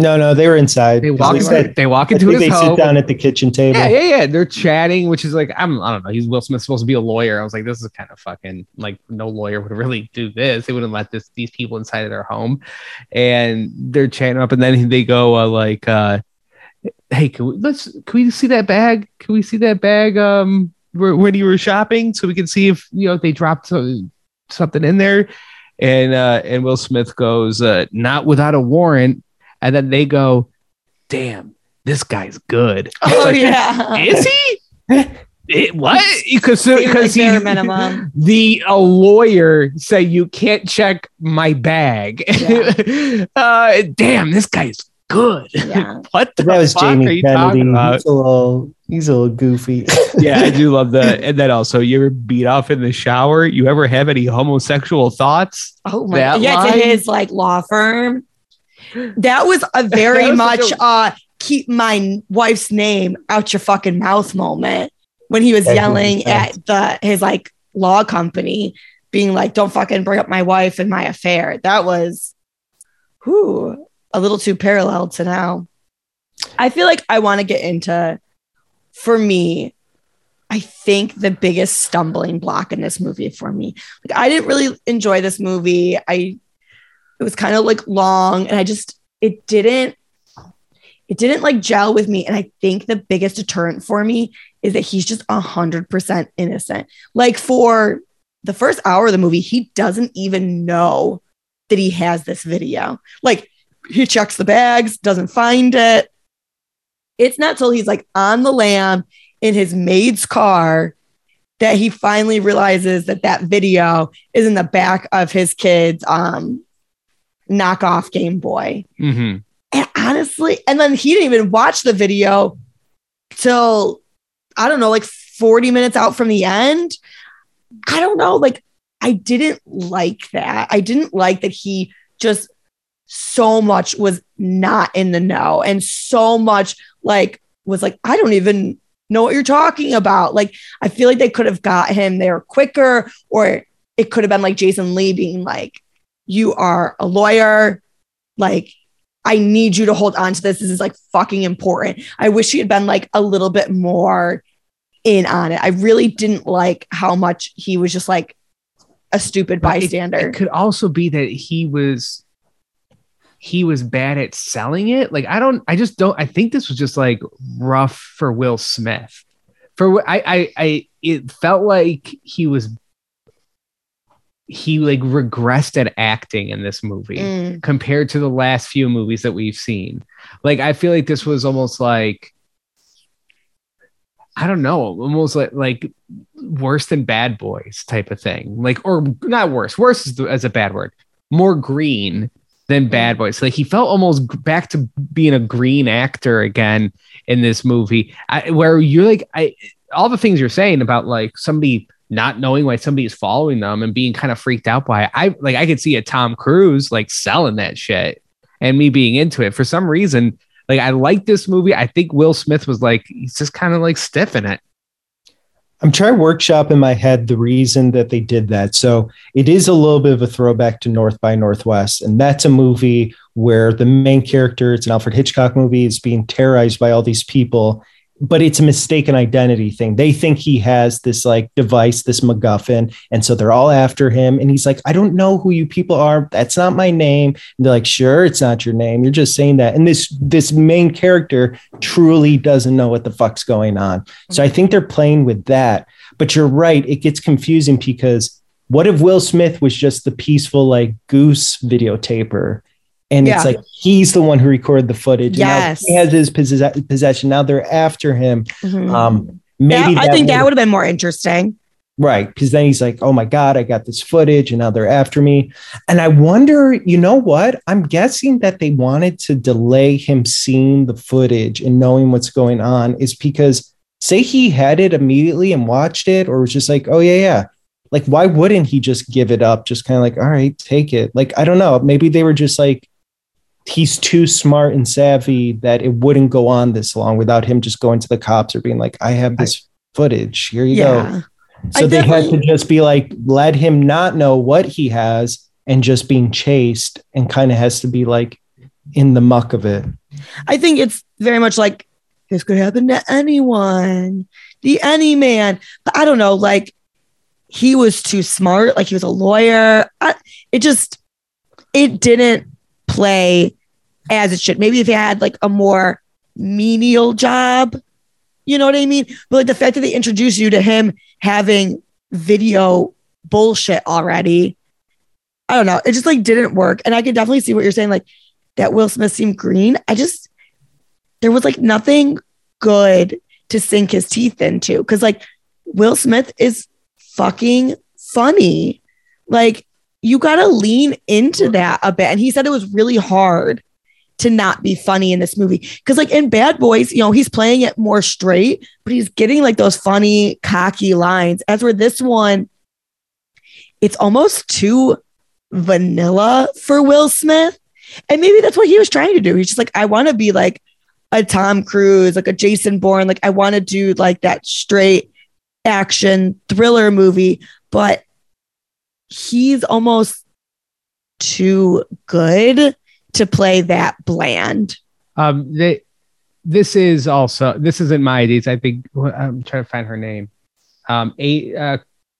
No, no, they were inside. They walk. they into, said- they walk I into think his they home. sit down at the kitchen table. yeah, yeah, yeah. They're chatting, which is like I'm. I don't know. He's Will Smith supposed to be a lawyer. I was like, this is kind of fucking like no lawyer would really do this. They wouldn't let this these people inside of their home, and they're chatting up, and then they go uh, like, uh, "Hey, can we let's can we see that bag? Can we see that bag? Um, where, when you were shopping, so we can see if you know they dropped some, something in there." And uh, and Will Smith goes, uh, "Not without a warrant," and then they go, "Damn, this guy's good." Oh like, yeah. is he? It, what? Because Seems because like he minimum. the a lawyer say you can't check my bag. uh, damn, this guy's good. Yeah. what the That was fuck are Jamie you Kennedy. talking about? He's a little, he's a little goofy. yeah, I do love that. And then also, you ever beat off in the shower? You ever have any homosexual thoughts? Oh my That yeah, to his like law firm. That was a very was much such uh keep my wife's name out your fucking mouth moment when he was That yelling at the his like law company, being like, Don't fucking bring up my wife and my affair. That was whew, a little too parallel to now. I feel like I want to get into for me, I think the biggest stumbling block in this movie for me. Like I didn't really enjoy this movie. I it was kind of like long and I just it didn't it didn't like gel with me. And I think the biggest deterrent for me is that he's just a hundred percent innocent. Like for the first hour of the movie, he doesn't even know that he has this video. Like he checks the bags, doesn't find it. It's not till he's like on the lam in his maid's car that he finally realizes that that video is in the back of his kid's um knockoff Game Boy. Mm-hmm. And honestly, and then he didn't even watch the video till I don't know, like 40 minutes out from the end. I don't know. Like, I didn't like that. I didn't like that he just so much was not in the know and so much like was like, I don't even know what you're talking about. Like, I feel like they could have got him there quicker, or it could have been like Jason Lee being like, You are a lawyer. Like, I need you to hold on to this. This is like fucking important. I wish he had been like a little bit more in on it. I really didn't like how much he was just like a stupid bystander. It, it could also be that he was he was bad at selling it. Like I don't, I just don't. I think this was just like rough for Will Smith. For I, I, I it felt like he was he like regressed at acting in this movie Mm. compared to the last few movies that we've seen. Like I feel like this was almost like I don't know, almost like like worse than Bad Boys type of thing. Like or not worse. Worse is the, as a bad word. More green than Bad Boys. Like he felt almost back to being a green actor again in this movie. I, where you're like I all the things you're saying about like somebody not knowing why somebody is following them and being kind of freaked out by it. I like I could see a Tom Cruise like selling that shit and me being into it for some reason. Like I like this movie. I think Will Smith was like he's just kind of like stiff in it. I'm trying to workshop in my head the reason that they did that. So it is a little bit of a throwback to North by Northwest. And that's a movie where the main character, it's an Alfred Hitchcock movie, is being terrorized by all these people, but it's a mistaken identity thing. They think he has this like device, this MacGuffin. And so they're all after him. And he's like, I don't know who you people are. That's not my name. And they're like, sure, it's not your name. You're just saying that. And this this main character truly doesn't know what the fuck's going on. So I think they're playing with that. But you're right, it gets confusing because what if Will Smith was just the peaceful like goose videotaper? And Yeah. it's like he's the one who recorded the footage. and now Yes. he has his possess- possession. Now they're after him. Mhm. Um, maybe That- I think that would have been more interesting. Right. Because then he's like, oh my God, I got this footage and now they're after me. And I wonder, you know what? I'm guessing that they wanted to delay him seeing the footage and knowing what's going on is because, say, he had it immediately and watched it, or was just like, oh, yeah, yeah. Like, why wouldn't he just give it up? Just kind of like, all right, take it. Like, I don't know. Maybe they were just like, he's too smart and savvy that it wouldn't go on this long without him just going to the cops or being like, I have this footage. Here you go. So I they had to just be like, let him not know what he has and just being chased and kind of has to be like in the muck of it. I think it's very much like this could happen to anyone, the any man. But I don't know, like he was too smart, like he was a lawyer. I, it just it didn't play as it should. Maybe if he had like a more menial job, you know what I mean? But like the fact that they introduced you to him having video bullshit already, I don't know. It just like didn't work. And I can definitely see what you're saying, like that Will Smith seemed green. I just there was like nothing good to sink his teeth into because like Will Smith is fucking funny. Like you got to lean into that a bit. And he said it was really hard to not be funny in this movie because like in Bad Boys, you know, he's playing it more straight, but he's getting like those funny, cocky lines. As where this one, it's almost too vanilla for Will Smith. And maybe that's what he was trying to do. He's just like, I want to be like a Tom Cruise, like a Jason Bourne. Like, I want to do like that straight action thriller movie, but he's almost too good to play that bland. Um, they, this is also this isn't my ideas. I think I'm trying to find her name. Um, a uh,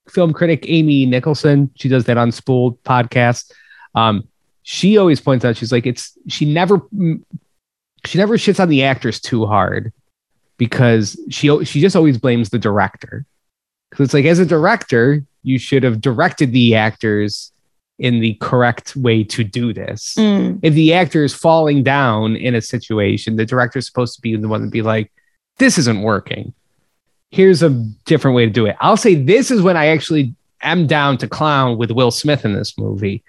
film critic Amy Nicholson. She does that Unspooled podcast. Um, she always points out she's like it's she never she never shits on the actors too hard because she she just always blames the director because it's like as a director you should have directed the actors in the correct way to do this Mm. if the actor is falling down in a situation, the director is supposed to be the one to be like, this isn't working. Here's a different way to do it. I'll say this is when I actually am down to clown with Will Smith in this movie.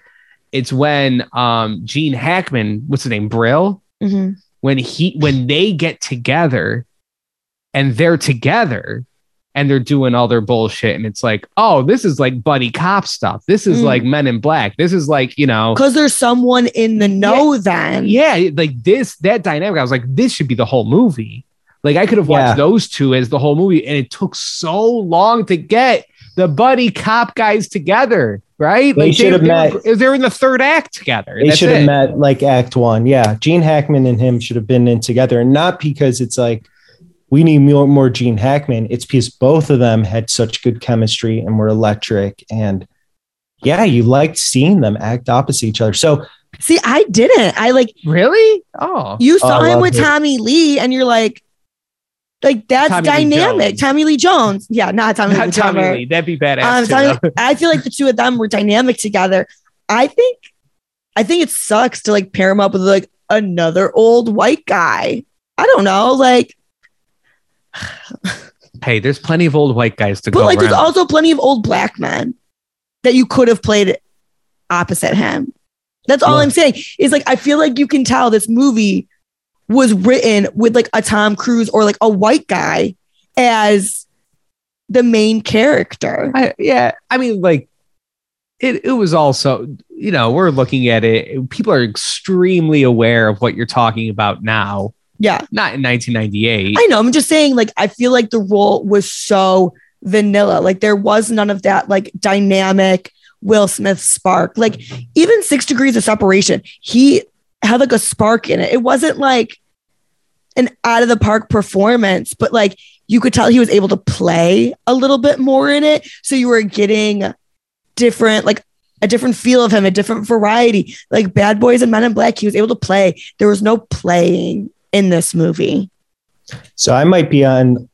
It's when um, Gene Hackman, what's his name, Brill, Mhm. when he when they get together and they're together and they're doing all their bullshit and it's like oh this is like buddy cop stuff this is Mm. like men in black this is like you know Because there's someone in the know then. yeah like this that dynamic i was like this should be the whole movie like i could have watched Yeah. those two as the whole movie and it took so long to get the buddy cop guys together right They should have met- were, they're in the third act together They should have met like act one. Yeah. Gene Hackman and him should have been in together. And not because it's like we need more, more Gene Hackman. It's because both of them had such good chemistry and were electric. And yeah, you liked seeing them act opposite each other. So See, I didn't. I like really oh you saw I him with it. Tommy Lee, and you're like, like that's Tommy dynamic. Jones. Tommy Lee Jones. Yeah, not Tommy Lee. Tommy Lee. That'd be badass. Um, Tommy- I feel like the two of them were dynamic together. I think, I think it sucks to like pair him up with like another old white guy. I don't know, like, hey, there's plenty of old white guys to but go like, there's also plenty of old black men that you could have played opposite him. That's all Yeah. I'm saying. Is like I feel like you can tell this movie was written with like a Tom Cruise or like a white guy as the main character. I, yeah, I mean, like it. It was also, you know, we're looking at it. People are extremely aware of what you're talking about now. Yeah. Not in 1998. I know. I'm just saying, like, I feel like the role was so vanilla. Like, there was none of that, like, dynamic Will Smith spark. Like, even Six Degrees of Separation, he had like a spark in it. It wasn't like an out of the park performance, but like, you could tell he was able to play a little bit more in it. So you were getting different, like, a different feel of him, a different variety. Like Bad Boys and Men in Black, he was able to play. There was no playing in this movie. So I might be on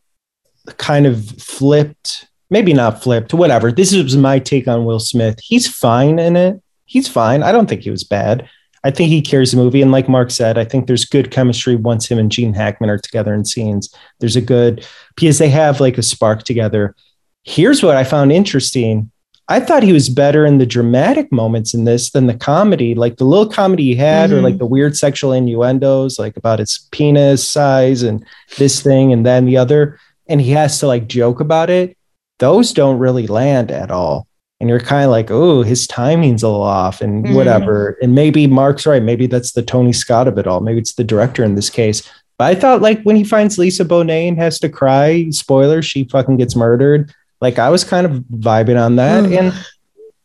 kind of flipped, maybe not flipped, whatever. This is my take on Will Smith. He's fine in it. He's fine. I don't think he was bad. I think he carries the movie. And like Mark said, I think there's good chemistry once him and Gene Hackman are together in scenes. There's a good, because they have like a spark together. Here's what I found interesting. I thought he was better in the dramatic moments in this than the comedy, like the little comedy he had, or Mhm. like the weird sexual innuendos, like about his penis size and this thing and then the other. And he has to like joke about it. Those don't really land at all. And you're kind of like, oh, his timing's a little off and Mhm. whatever. And maybe Mark's right. Maybe that's the Tony Scott of it all. Maybe it's the director in this case. But I thought like when he finds Lisa Bonet and has to cry, spoiler, she fucking gets murdered. Like I was kind of vibing on that. And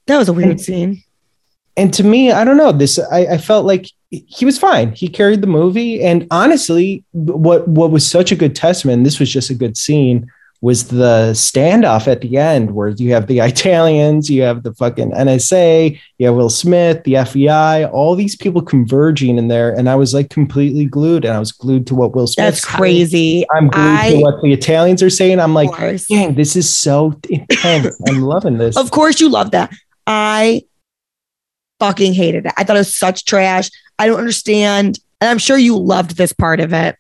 That was a weird scene. and to me, I don't know. This I, I felt like he was fine. He carried the movie. And honestly, what what was such a good testament, this was just a good scene, was the standoff at the end where you have the Italians, you have the fucking NSA, you have Will Smith, the FBI, all these people converging in there. And I was like completely glued. And I was glued to what Will Smith That's crazy. I'm glued I- to what the Italians are saying. I'm like, dang, this is so intense. I'm loving this. Of course you love that. I fucking hated it. I thought it was such trash. I don't understand. And I'm sure you loved this part of it.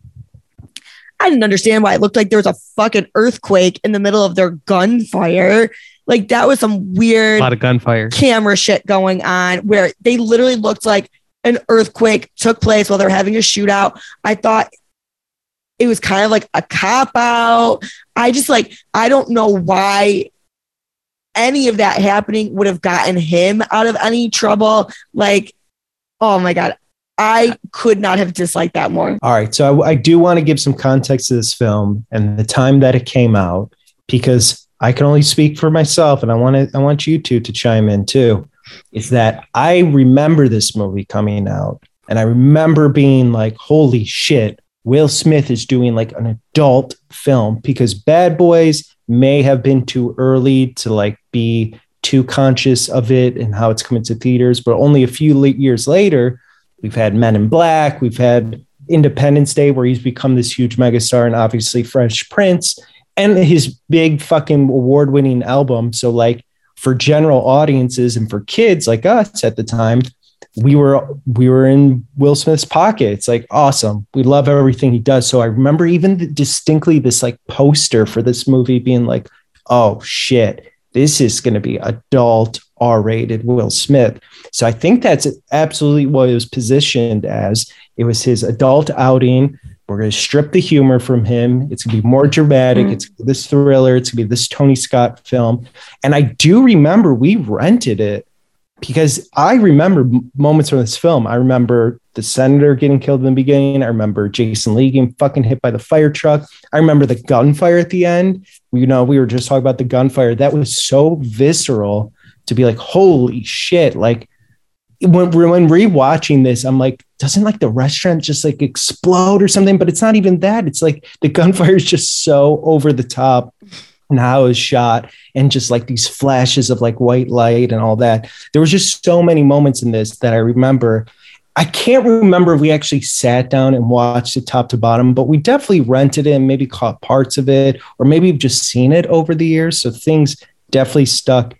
I didn't understand why it looked like there was a fucking earthquake in the middle of their gunfire. Like that was some weird a lot of gunfire. camera shit going on where they literally looked like an earthquake took place while they're having a shootout. I thought it was kind of like a cop out. I just like, I don't know why any of that happening would have gotten him out of any trouble. Like, oh my God, I could not have disliked that more. All right. So I, I do want to give some context to this film and the time that it came out because I can only speak for myself and I want to I want you two to chime in too. Is that I remember this movie coming out and I remember being like, holy shit, Will Smith is doing like an adult film because Bad Boys may have been too early to like be too conscious of it and how it's coming to theaters, but only a few years later, we've had Men in Black, we've had Independence Day, where he's become this huge megastar, and obviously Fresh Prince and his big fucking award winning album. So, like, for general audiences and for kids like us at the time, we were we were in Will Smith's pocket. It's like awesome. We love everything he does. So I remember even distinctly this like poster for this movie being like, oh shit, this is going to be adult R-rated Will Smith. So I think that's absolutely what it was positioned as. It was his adult outing we're going to strip the humor from him. It's going to be more dramatic. Mm. It's this thriller. It's going to be this Tony Scott film. And I do remember we rented it because I remember moments from this film. I remember the senator getting killed in the beginning. I remember Jason Lee getting fucking hit by the fire truck. I remember the gunfire at the end. You know, we were just talking about the gunfire. That was so visceral to be like, holy shit. Like when, when rewatching this, I'm like, doesn't like the restaurant just like explode or something? But it's not even that. It's like the gunfire is just so over the top and how it was shot and just like these flashes of like white light and all that. There was just so many moments in this that I remember. I can't remember if we actually sat down and watched it top to bottom, but we definitely rented it and maybe caught parts of it, or maybe just seen it over the years. So things definitely stuck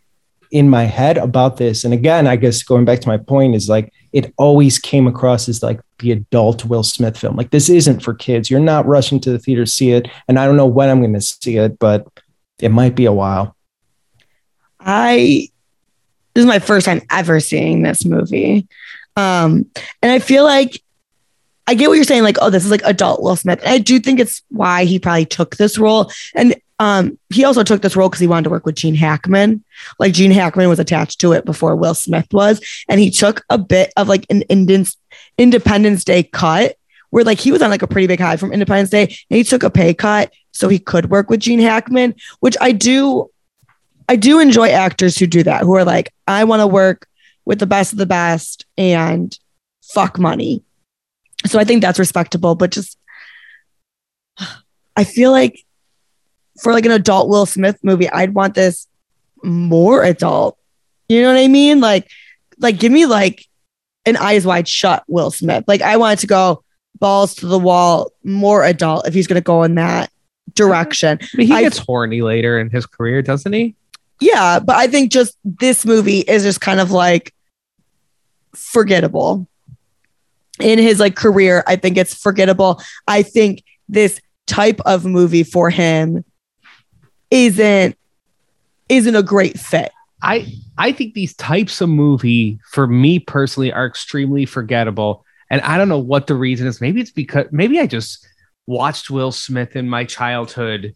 in my head about this. And again, I guess going back to my point is like it always came across as like the adult Will Smith film. Like this isn't for kids. You're not rushing to the theater to see it. And I don't know when I'm going to see it, but it might be a while. I this is my first time ever seeing this movie. Um, and I feel like I get what you're saying, like, oh, this is like adult Will Smith. And I do think it's why he probably took this role. And um, he also took this role because he wanted to work with Gene Hackman. Like Gene Hackman was attached to it before Will Smith was, and he took a bit of like an Independence Day cut where like he was on like a pretty big high from Independence Day, and he took a pay cut so he could work with Gene Hackman, which I do. I do enjoy actors who do that, who are like, I want to work with the best of the best and fuck money. So I think that's respectable, but just I feel like for like an adult Will Smith movie, I'd want this more adult. You know what I mean? Like, like give me like an eyes wide shut Will Smith. Like I wanted to go balls to the wall, more adult if he's gonna go in that direction. But he gets I, horny later in his career, doesn't he? Yeah, but I think just this movie is just kind of like forgettable. In his like career, I think it's forgettable. I think this type of movie for him isn't isn't a great fit. I I think these types of movie for me personally are extremely forgettable. And I don't know what the reason is. Maybe it's because maybe I just watched Will Smith in my childhood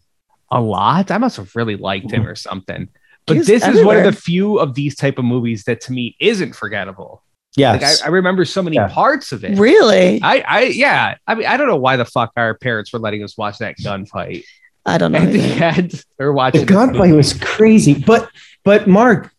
a lot. I must have really liked him or something. But He's this everywhere. is one of the few of these type of movies that to me isn't forgettable. Yeah, like I, I, remember so many yeah. parts of it. Really? I, I, yeah. I mean, I don't know why the fuck our parents were letting us watch that gunfight. I don't know. At the end, or watching the gunfight was crazy. But but Mark,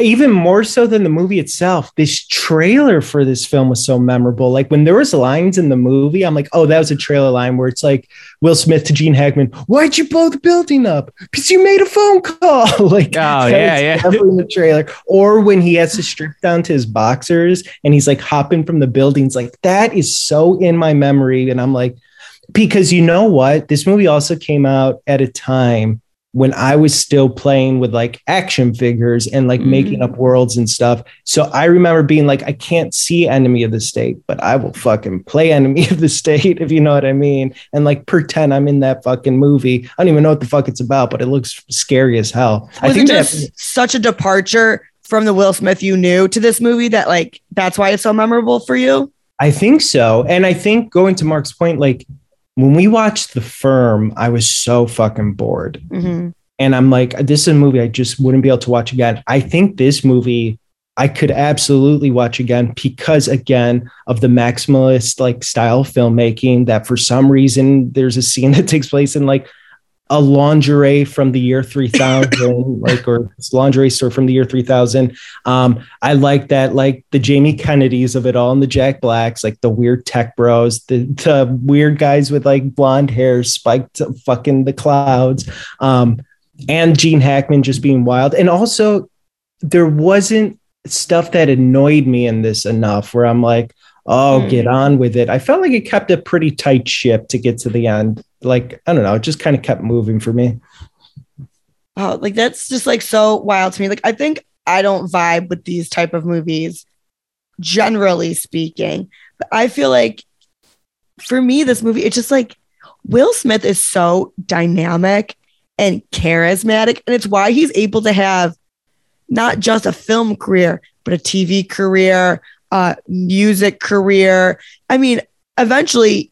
even more so than the movie itself, this trailer for this film was so memorable. Like when there was lines in the movie, I'm like, oh, that was a trailer line where it's like Will Smith to Gene Hackman, why'd you blow the building up? Because you made a phone call. like, oh yeah, yeah, definitely in the trailer. Or when he has to strip down to his boxers and he's like hopping from the buildings, like that is so in my memory, and I'm like because you know what? This movie also came out at a time when I was still playing with like action figures and like mm-hmm. making up worlds and stuff. So I remember being like, I can't see Enemy of the State, but I will fucking play Enemy of the State, if you know what I mean. And like pretend I'm in that fucking movie. I don't even know what the fuck it's about, but it looks scary as hell. Was I think just that- such a departure from the Will Smith you knew to this movie that like that's why it's so memorable for you? I think so. And I think going to Mark's point, like when we watched The Firm, I was so fucking bored. Mm-hmm. And I'm like, this is a movie I just wouldn't be able to watch again. I think this movie I could absolutely watch again because again of the maximalist like style filmmaking that for some reason there's a scene that takes place in like a lingerie from the year 3000 like or lingerie store from the year 3000 um i like that like the jamie kennedys of it all and the jack blacks like the weird tech bros the, the weird guys with like blonde hair spiked fucking the clouds. Um and gene hackman just being wild. And also there wasn't stuff that annoyed me in this enough where i'm like oh, mm. get on with it. I felt like it kept a pretty tight ship to get to the end. Like, I don't know, it just kind of kept moving for me. Oh, like that's just like so wild to me. Like, I think I don't vibe with these type of movies, generally speaking. But I feel like for me, this movie, it's just like Will Smith is so dynamic and charismatic. And it's why he's able to have not just a film career, but a TV career, uh, music career. I mean, eventually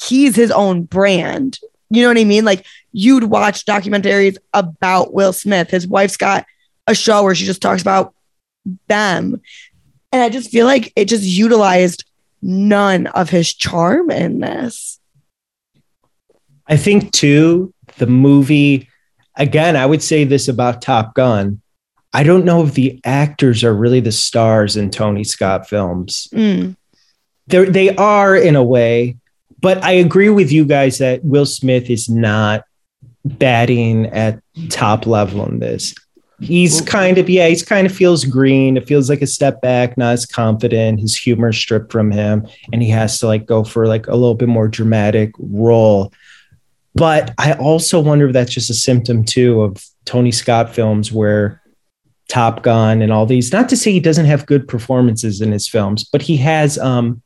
he's his own brand. You know what I mean? Like you'd watch documentaries about Will Smith. His wife's got a show where she just talks about them. And I just feel like it just utilized none of his charm in this. I think too, the movie, again, I would say this about Top Gun. I don't know if the actors are really the stars in Tony Scott films. Mm. They are in a way, but I agree with you guys that Will Smith is not batting at top level in this. He's kind of, yeah, he's kind of feels green. It feels like a step back, not as confident. His humor stripped from him, and he has to like go for like a little bit more dramatic role. But I also wonder if that's just a symptom too of Tony Scott films where Top Gun and all these, not to say he doesn't have good performances in his films, but he has um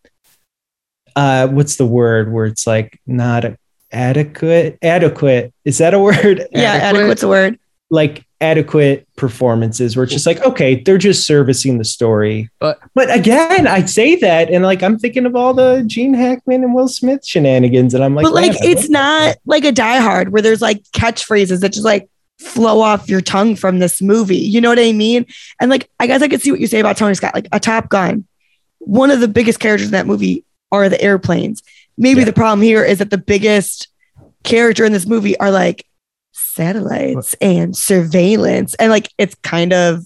uh what's the word where it's like not adequate adequate is that a word? Yeah, Adequate? adequate's a word. like adequate performances where it's just like okay they're just servicing the story. But- but again i say that and like i'm thinking of all the gene hackman and will smith shenanigans and i'm like but like it's love not like a Die Hard where there's like catchphrases. That just like flow off your tongue from this movie. You know what I mean? And like I guess I could see what you say about Tony Scott, like a Top Gun. One of the biggest characters in that movie are the airplanes. Maybe Yeah. the problem here is that the biggest character in this movie are like satellites and surveillance. And like it's kind of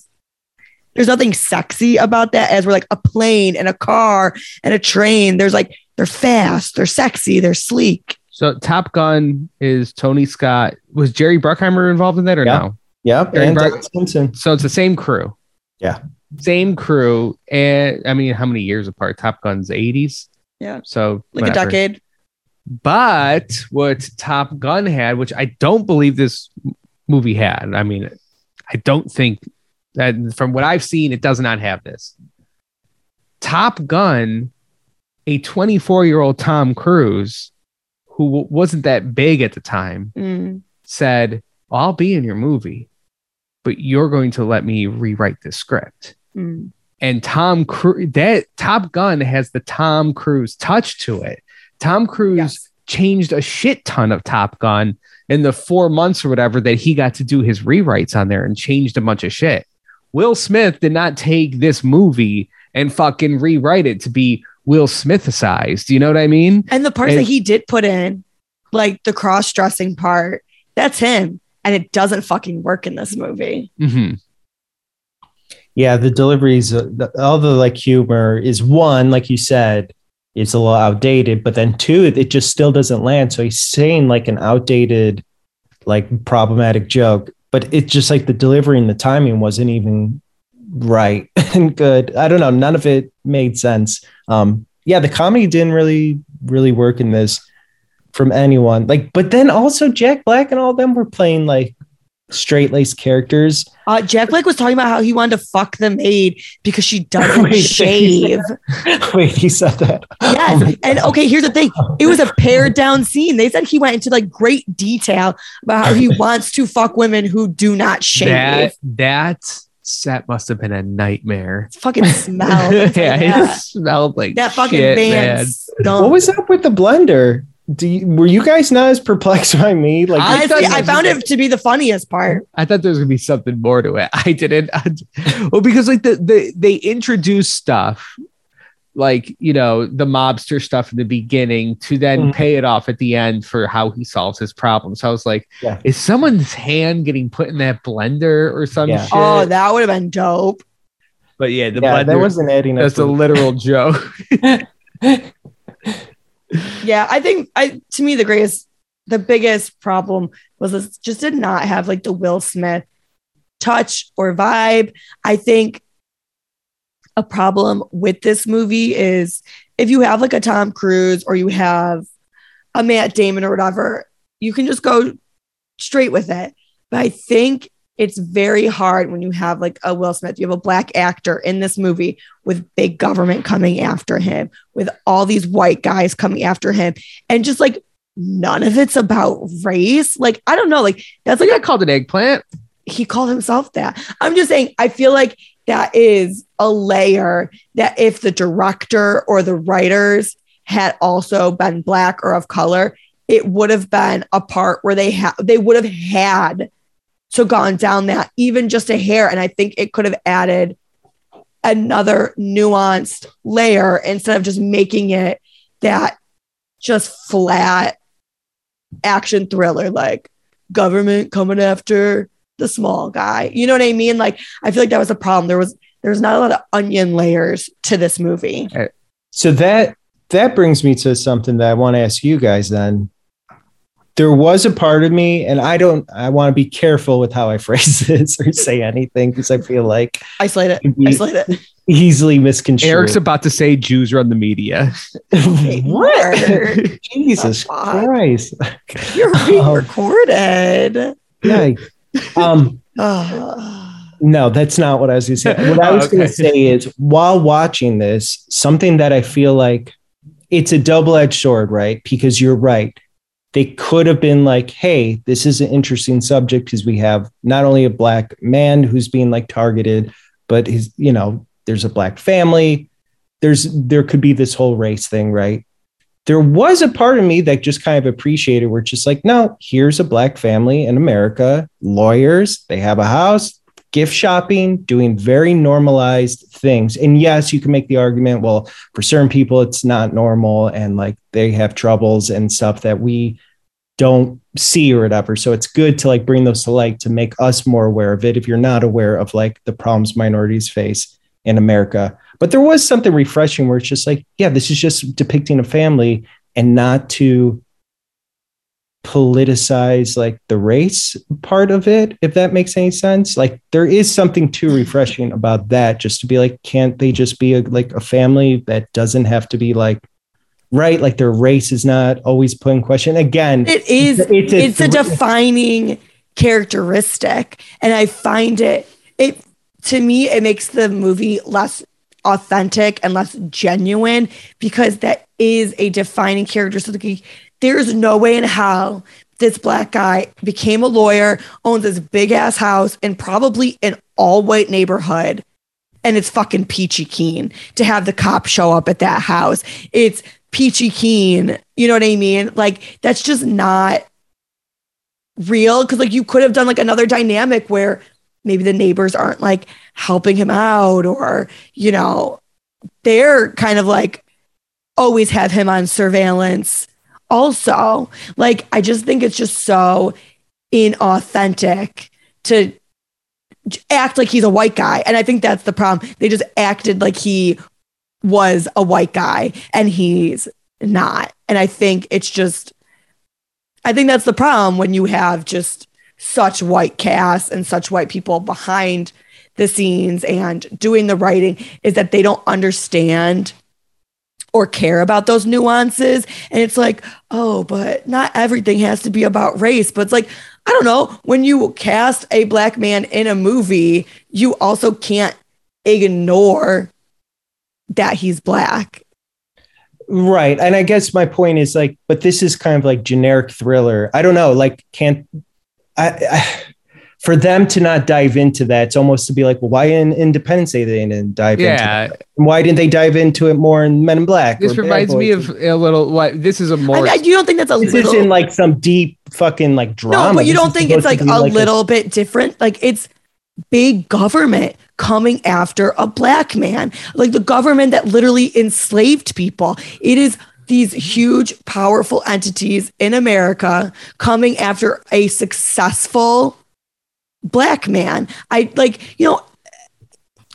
there's nothing sexy about that as we're like a plane and a car and a train. There's like they're fast, they're sexy, they're sleek. So Top Gun is Tony Scott. Was Jerry Bruckheimer involved in that or Yeah. no? yep Aaron and Bart- Don Simpson. So it's the same crew. Yeah. Same crew. And I mean, how many years apart? Top Gun's 80s. Yeah. So Like whatever. a decade. But what Top Gun had, which I don't believe this movie had, I mean, I don't think that from what I've seen, it does not have this. Top Gun, a 24 year old Tom Cruise, who w- wasn't that big at the time, Mm. said, I'll be in your movie, but you're going to let me rewrite the script. Mm. And Tom Cruise, that Top Gun has the Tom Cruise touch to it. Tom Cruise Yes. changed a shit ton of Top Gun in the four months or whatever that he got to do his rewrites on there and changed a bunch of shit. Will Smith did not take this movie and fucking rewrite it to be Will Smithicized. You know what I mean? And the parts And- that he did put in, like the cross dressing part, that's him. And it doesn't fucking work in this movie. hmm Yeah, the deliveries, uh, the, all the like humor is one, like you said, it's a little outdated, but then two, it just still doesn't land. So he's saying like an outdated, like problematic joke, but it's just like the delivery and the timing wasn't even right and good. I don't know. None of it made sense. Um, yeah, the comedy didn't really, really work in this from anyone. Like, but then also Jack Black and all them were playing like straight laced characters. Uh, Jack Black was talking about how he wanted to fuck the maid because she doesn't Wait, shave. Wait, he said that. Yes. Oh and okay, here's the thing. It was a pared down scene. They said he went into like great detail about how he wants to fuck women who do not shave. That that set must have been a nightmare. It fucking smell. yeah, that, it smelled like that fucking shit, van man. stunk. What was up with the blender? Do you, were you guys not as perplexed by me? Like, I Honestly, thought- I found it to be the funniest part. I thought there was gonna be something more to it. I didn't. well, because like the, the they introduce stuff like you know the mobster stuff in the beginning to then Mhm. pay it off at the end for how he solves his problem. So I was like, Yeah. is someone's hand getting put in that blender or some Yeah. shit? Oh, that would have been dope. but yeah, the yeah, that blender. wasn't adding up. that's a literal joke. Yeah, I think I to me the greatest, the biggest problem was this just did not have like the Will Smith touch or vibe. I think a problem with this movie is if you have like a Tom Cruise or you have a Matt Damon or whatever, you can just go straight with it. But I think it's very hard when you have like a Will Smith, you have a black actor in this movie with big government coming after him, with all these white guys coming after him, and just like none of it's about race. Like, I don't know, like that's like I called an eggplant. he called himself that. I'm just saying, I feel like that is a layer that if the director or the writers had also been black or of color, it would have been a part where they had they would have had to gone down that even just a hair. And I think it could have added another nuanced layer instead of just making it that just flat action thriller like government coming after the small guy. You know what I mean? Like I feel like that was a problem. There was there's not a lot of onion layers to this movie. So that that brings me to something that I want to ask you guys then. There was a part of me, and I don't I want to be careful with how I phrase this or say anything because I feel like Isolate it. Maybe- Isolate it. easily misconstrued. Eric's about to say Jews run the media. what? Jesus Christ. You're being Um, recorded. Yeah. Um, Ah. no, that's not what I was going to say. What I Oh, was going to say is while watching this, something that I feel like it's a double edged sword, right? Because you're right. They could have been like, hey, this is an interesting subject because we have not only a black man who's being like targeted, but his, you know, there's a black family. There's, there could be this whole race thing, right? There was a part of me that just kind of appreciated where it's just like, no, here's a black family in America, lawyers, they have a house, gift shopping, doing very normalized things. And yes, you can make the argument, well, for certain people, it's not normal and like they have troubles and stuff that we don't see or whatever. So it's good to like bring those to light to make us more aware of it if you're not aware of like the problems minorities face in America. But there was something refreshing where it's just like, yeah, this is just depicting a family and not to politicize like the race part of it if that makes any sense like there is something too refreshing about that just to be like can't they just be a, like a family that doesn't have to be like right like their race is not always put in question again It is. It's It's a a, defining characteristic, and I find it. It to me, it makes the movie less authentic and less genuine because that is a defining characteristic. There's no way in hell this black guy became a lawyer, owns this big ass house, and probably an all white neighborhood. And it's fucking peachy keen to have the cop show up at that house. It's peachy keen. You know what I mean? Like, that's just not real. Cause like you could have done like another dynamic where maybe the neighbors aren't like helping him out or, you know, they're kind of like always have him on surveillance. Also, like, I just think it's just so inauthentic to act like he's a white guy. And I think that's the problem. They just acted like he was a white guy and he's not. And I think it's just, I think that's the problem when you have just such white cast and such white people behind the scenes and doing the writing is that they don't understand or care about those nuances. And it's like, oh, but not everything has to be about race. But it's like, I don't know, when you cast a black man in a movie, you also can't ignore that he's black. Right. And I guess my point is like, but this is kind of like generic thriller. I don't know. Like, can't I, I for them to not dive into that, it's almost to be like, well, why in Independence Day they didn't dive into Yeah, that? Why didn't they dive into it more in Men in Black? this or Bad reminds me Boys? of a little. What this is a more. mean, you don't think that's a this little isn't like some deep fucking like drama. No, but you This don't think it's like a be little bit different? Like it's big government coming after a black man, like the government that literally enslaved people. It is these huge, powerful entities in America coming after a successful black man. I like, you know,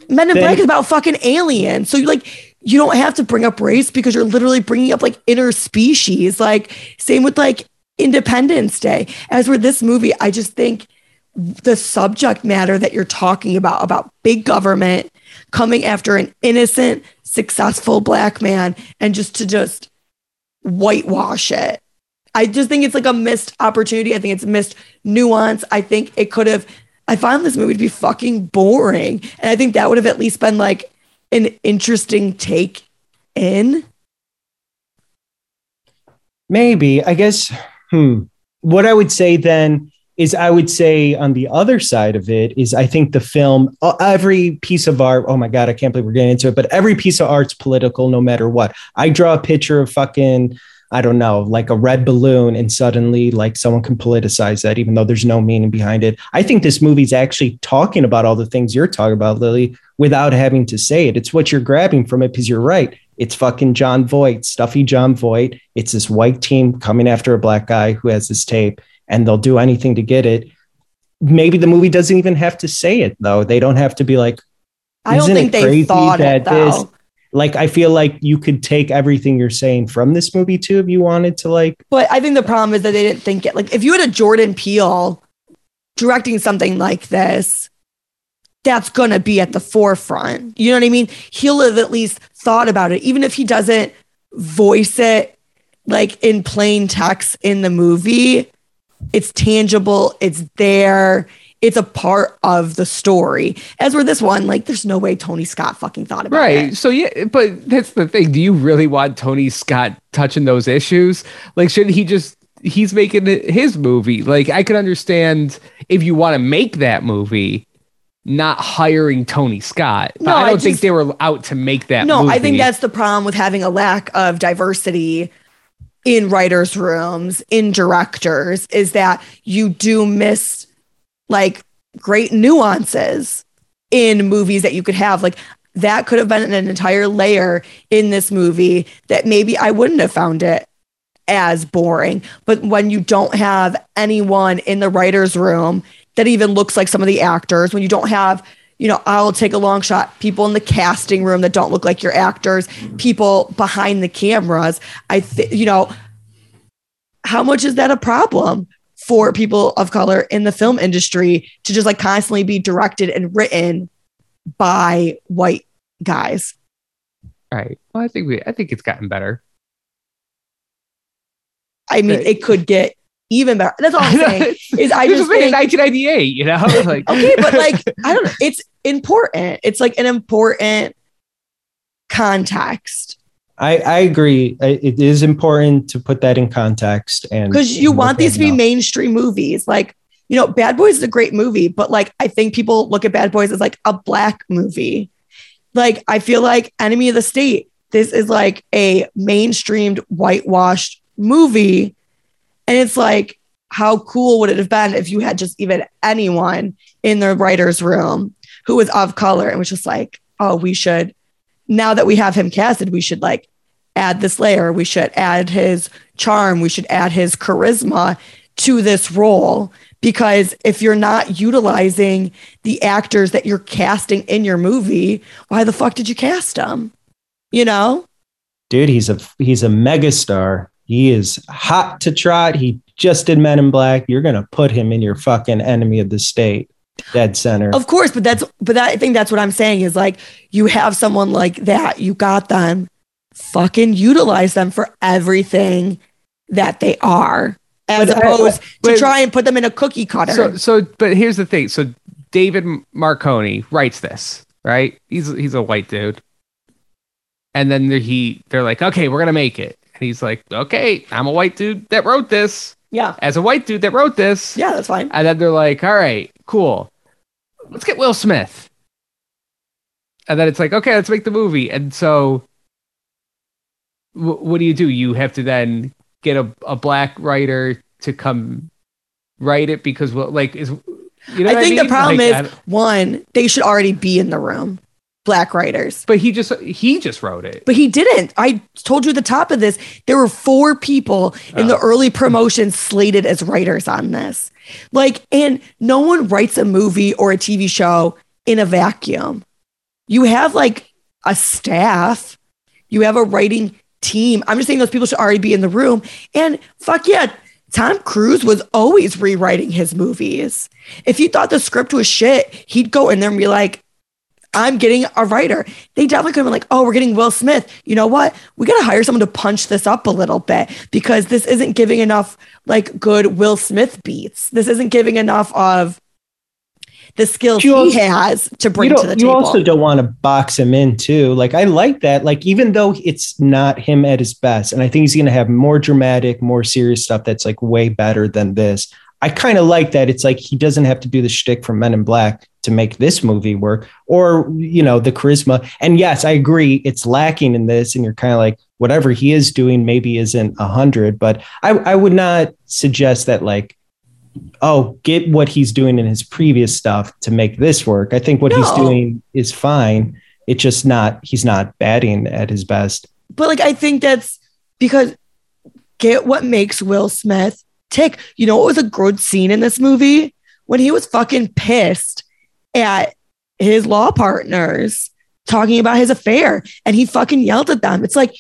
Men in Black is about fucking aliens. So you like, you don't have to bring up race because you're literally bringing up like interspecies. Like, same with like Independence Day. As for this movie, I just think the subject matter that you're talking about, about big government coming after an innocent, successful black man and just to just whitewash it. I just think it's like a missed opportunity. I think it's missed nuance. I think it could have, I found this movie to be fucking boring. And I think that would have at least been like an interesting take in. Maybe. I guess, hmm. What I would say then is I would say on the other side of it is I think the film, uh, every piece of art, oh my God, I can't believe we're getting into it, but every piece of art's political no matter what. I draw a picture of fucking, I don't know, like a red balloon, and suddenly like someone can politicize that, even though there's no meaning behind it. I think this movie's actually talking about all the things you're talking about, Lily, without having to say it. It's what you're grabbing from it because you're right. It's fucking Jon Voight, stuffy Jon Voight. It's this white team coming after a black guy who has this tape and they'll do anything to get it. Maybe the movie doesn't even have to say it though. They don't have to be like, I don't think they thought it though. like I feel like you could take everything you're saying from this movie too if you wanted to like. But I think the problem is that they didn't think it. Like if you had a Jordan Peele directing something like this, that's gonna be at the forefront. You know what I mean? He'll have at least thought about it, even if he doesn't voice it like in plain text in the movie it's tangible, it's there, it's a part of the story. As with this one, like there's no way Tony Scott fucking thought about right. it. Right. So yeah, but that's the thing. Do you really want Tony Scott touching those issues? Like, shouldn't he just he's making his movie? Like, I could understand if you want to make that movie not hiring Tony Scott. But no, I don't I just, think they were out to make that. No, movie. I think that's the problem with having a lack of diversity in writers' rooms, in directors, is that you do miss like great nuances in movies that you could have. Like that could have been an entire layer in this movie that maybe I wouldn't have found it as boring. But when you don't have anyone in the writer's room that even looks like some of the actors, when you don't have you know, I'll take a long shot. People in the casting room that don't look like your actors, people behind the cameras. I think, you know, how much is that a problem for people of color in the film industry to just like constantly be directed and written by white guys? Right. Well, I think we, I think it's gotten better. I mean, it could get even better. That's all I'm saying. Is I just made in 1998, you know? Like okay, but like I don't know. It's important. It's like an important context. I, I agree. It is important to put that in context and because you want these to be mainstream movies. Like, you know, Bad Boys is a great movie, but like I think people look at Bad Boys as like a black movie. Like, I feel like Enemy of the State, this is like a mainstreamed, whitewashed movie and it's like, how cool would it have been if you had just even anyone in the writer's room who was of color and was just like, oh, we should, now that we have him casted, we should like add this layer. We should add his charm. We should add his charisma to this role. Because if you're not utilizing the actors that you're casting in your movie, why the fuck did you cast them? You know? Dude, he's a he's a megastar. He is hot to trot. He just did Men in Black. You're gonna put him in your fucking enemy of the state, dead center. Of course, but that's but that, I think that's what I'm saying is like you have someone like that, you got them, fucking utilize them for everything that they are, as but, opposed uh, but, to try and put them in a cookie cutter. So, so, but here's the thing. So David Marconi writes this, right? He's he's a white dude, and then he they're like, okay, we're gonna make it he's like, okay, I'm a white dude that wrote this. Yeah. As a white dude that wrote this. Yeah, that's fine. And then they're like, all right, cool. Let's get Will Smith. And then it's like, okay, let's make the movie. And so w- what do you do? You have to then get a, a black writer to come write it because, well, like, is, you know I think I mean? the problem like, is one, they should already be in the room black writers. But he just he just wrote it. But he didn't. I told you at the top of this, there were four people in oh. the early promotion slated as writers on this. Like, and no one writes a movie or a TV show in a vacuum. You have like a staff, you have a writing team. I'm just saying those people should already be in the room. And fuck yeah, Tom Cruise was always rewriting his movies. If he thought the script was shit, he'd go in there and be like, I'm getting a writer. They definitely could have been like, oh, we're getting Will Smith. You know what? We got to hire someone to punch this up a little bit because this isn't giving enough like good Will Smith beats. This isn't giving enough of the skills he has to bring to the table. You also don't want to box him in too. Like I like that. Like even though it's not him at his best, and I think he's going to have more dramatic, more serious stuff that's like way better than this. I kind of like that. It's like he doesn't have to do the shtick from Men in Black to make this movie work, or you know, the charisma. And yes, I agree, it's lacking in this, and you're kind of like, whatever he is doing maybe isn't a hundred. But I, I would not suggest that like, oh, get what he's doing in his previous stuff to make this work. I think what he's doing is fine. It's just not he's not batting at his best. But like, I think that's because get what makes Will Smith tick. You know it was a good scene in this movie? When he was fucking pissed at his law partners talking about his affair and he fucking yelled at them. It's like,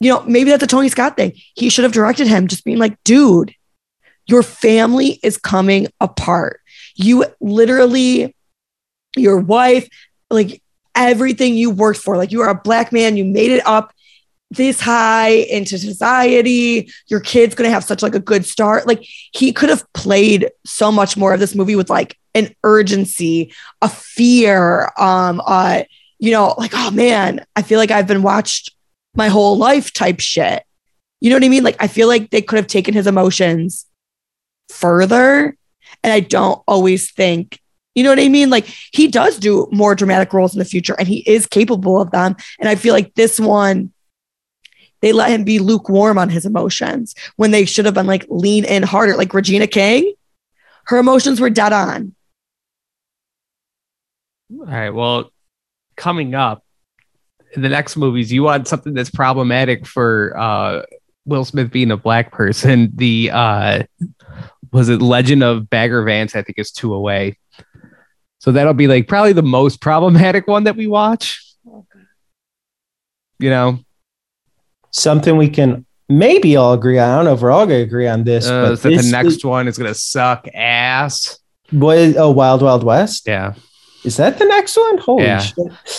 you know, maybe that's a Tony Scott thing. He should have directed him just being like, dude, your family is coming apart. You literally, your wife, like everything you worked for, like you are a black man, you made it up this high into society. Your kid's gonna have such like a good start. Like he could have played so much more of this movie with like an urgency, a fear, um, uh, you know, like, oh man, I feel like I've been watched my whole life type shit. You know what I mean? Like I feel like they could have taken his emotions further. And I don't always think, you know what I mean? Like he does do more dramatic roles in the future and he is capable of them. And I feel like this one, they let him be lukewarm on his emotions when they should have been like lean in harder. Like Regina King, her emotions were dead on. All right. Well, coming up in the next movies, you want something that's problematic for uh, Will Smith being a black person. The uh, was it Legend of Bagger Vance? I think is two away. So that'll be like probably the most problematic one that we watch. You know, Something we can maybe all agree on. I don't know if we're all gonna agree on this, uh, but so this the next is, one is gonna suck ass. what is oh Wild Wild West? Yeah. Is that the next one? Holy Yeah. shit.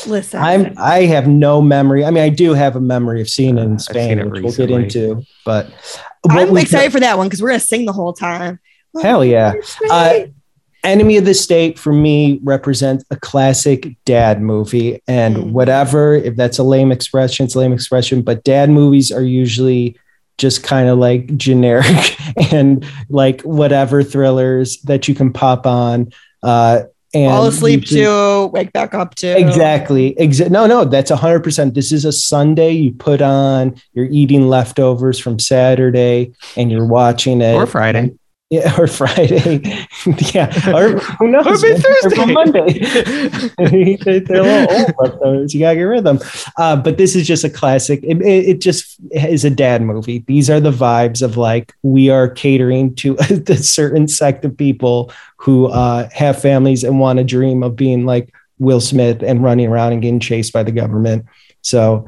Listen, I'm I have no memory. I mean, I do have a memory of seeing it in Spain, it which we'll get into. But what I'm we- excited for that one because we're gonna sing the whole time. Hell yeah. Uh, Enemy of the State for me represents a classic dad movie. And Mm. whatever, if that's a lame expression, it's a lame expression, but dad movies are usually just kind of like generic and like whatever thrillers that you can pop on. Uh, and Fall asleep you can- to, wake back up to. Exactly. Exa- no, no, that's 100%. This is a Sunday. You put on, you're eating leftovers from Saturday and you're watching it. Or Friday. Yeah, or Friday. yeah. Or who knows? Or man? Or Thursday. Monday. They- They're a little old leftovers. You got to get rid of them. Uh, but this is just a classic. It, it, it just is a dad movie. These are the vibes of like, we are catering to a certain sect of people who uh, have families and want to dream of being like Will Smith and running around and getting chased by the government. So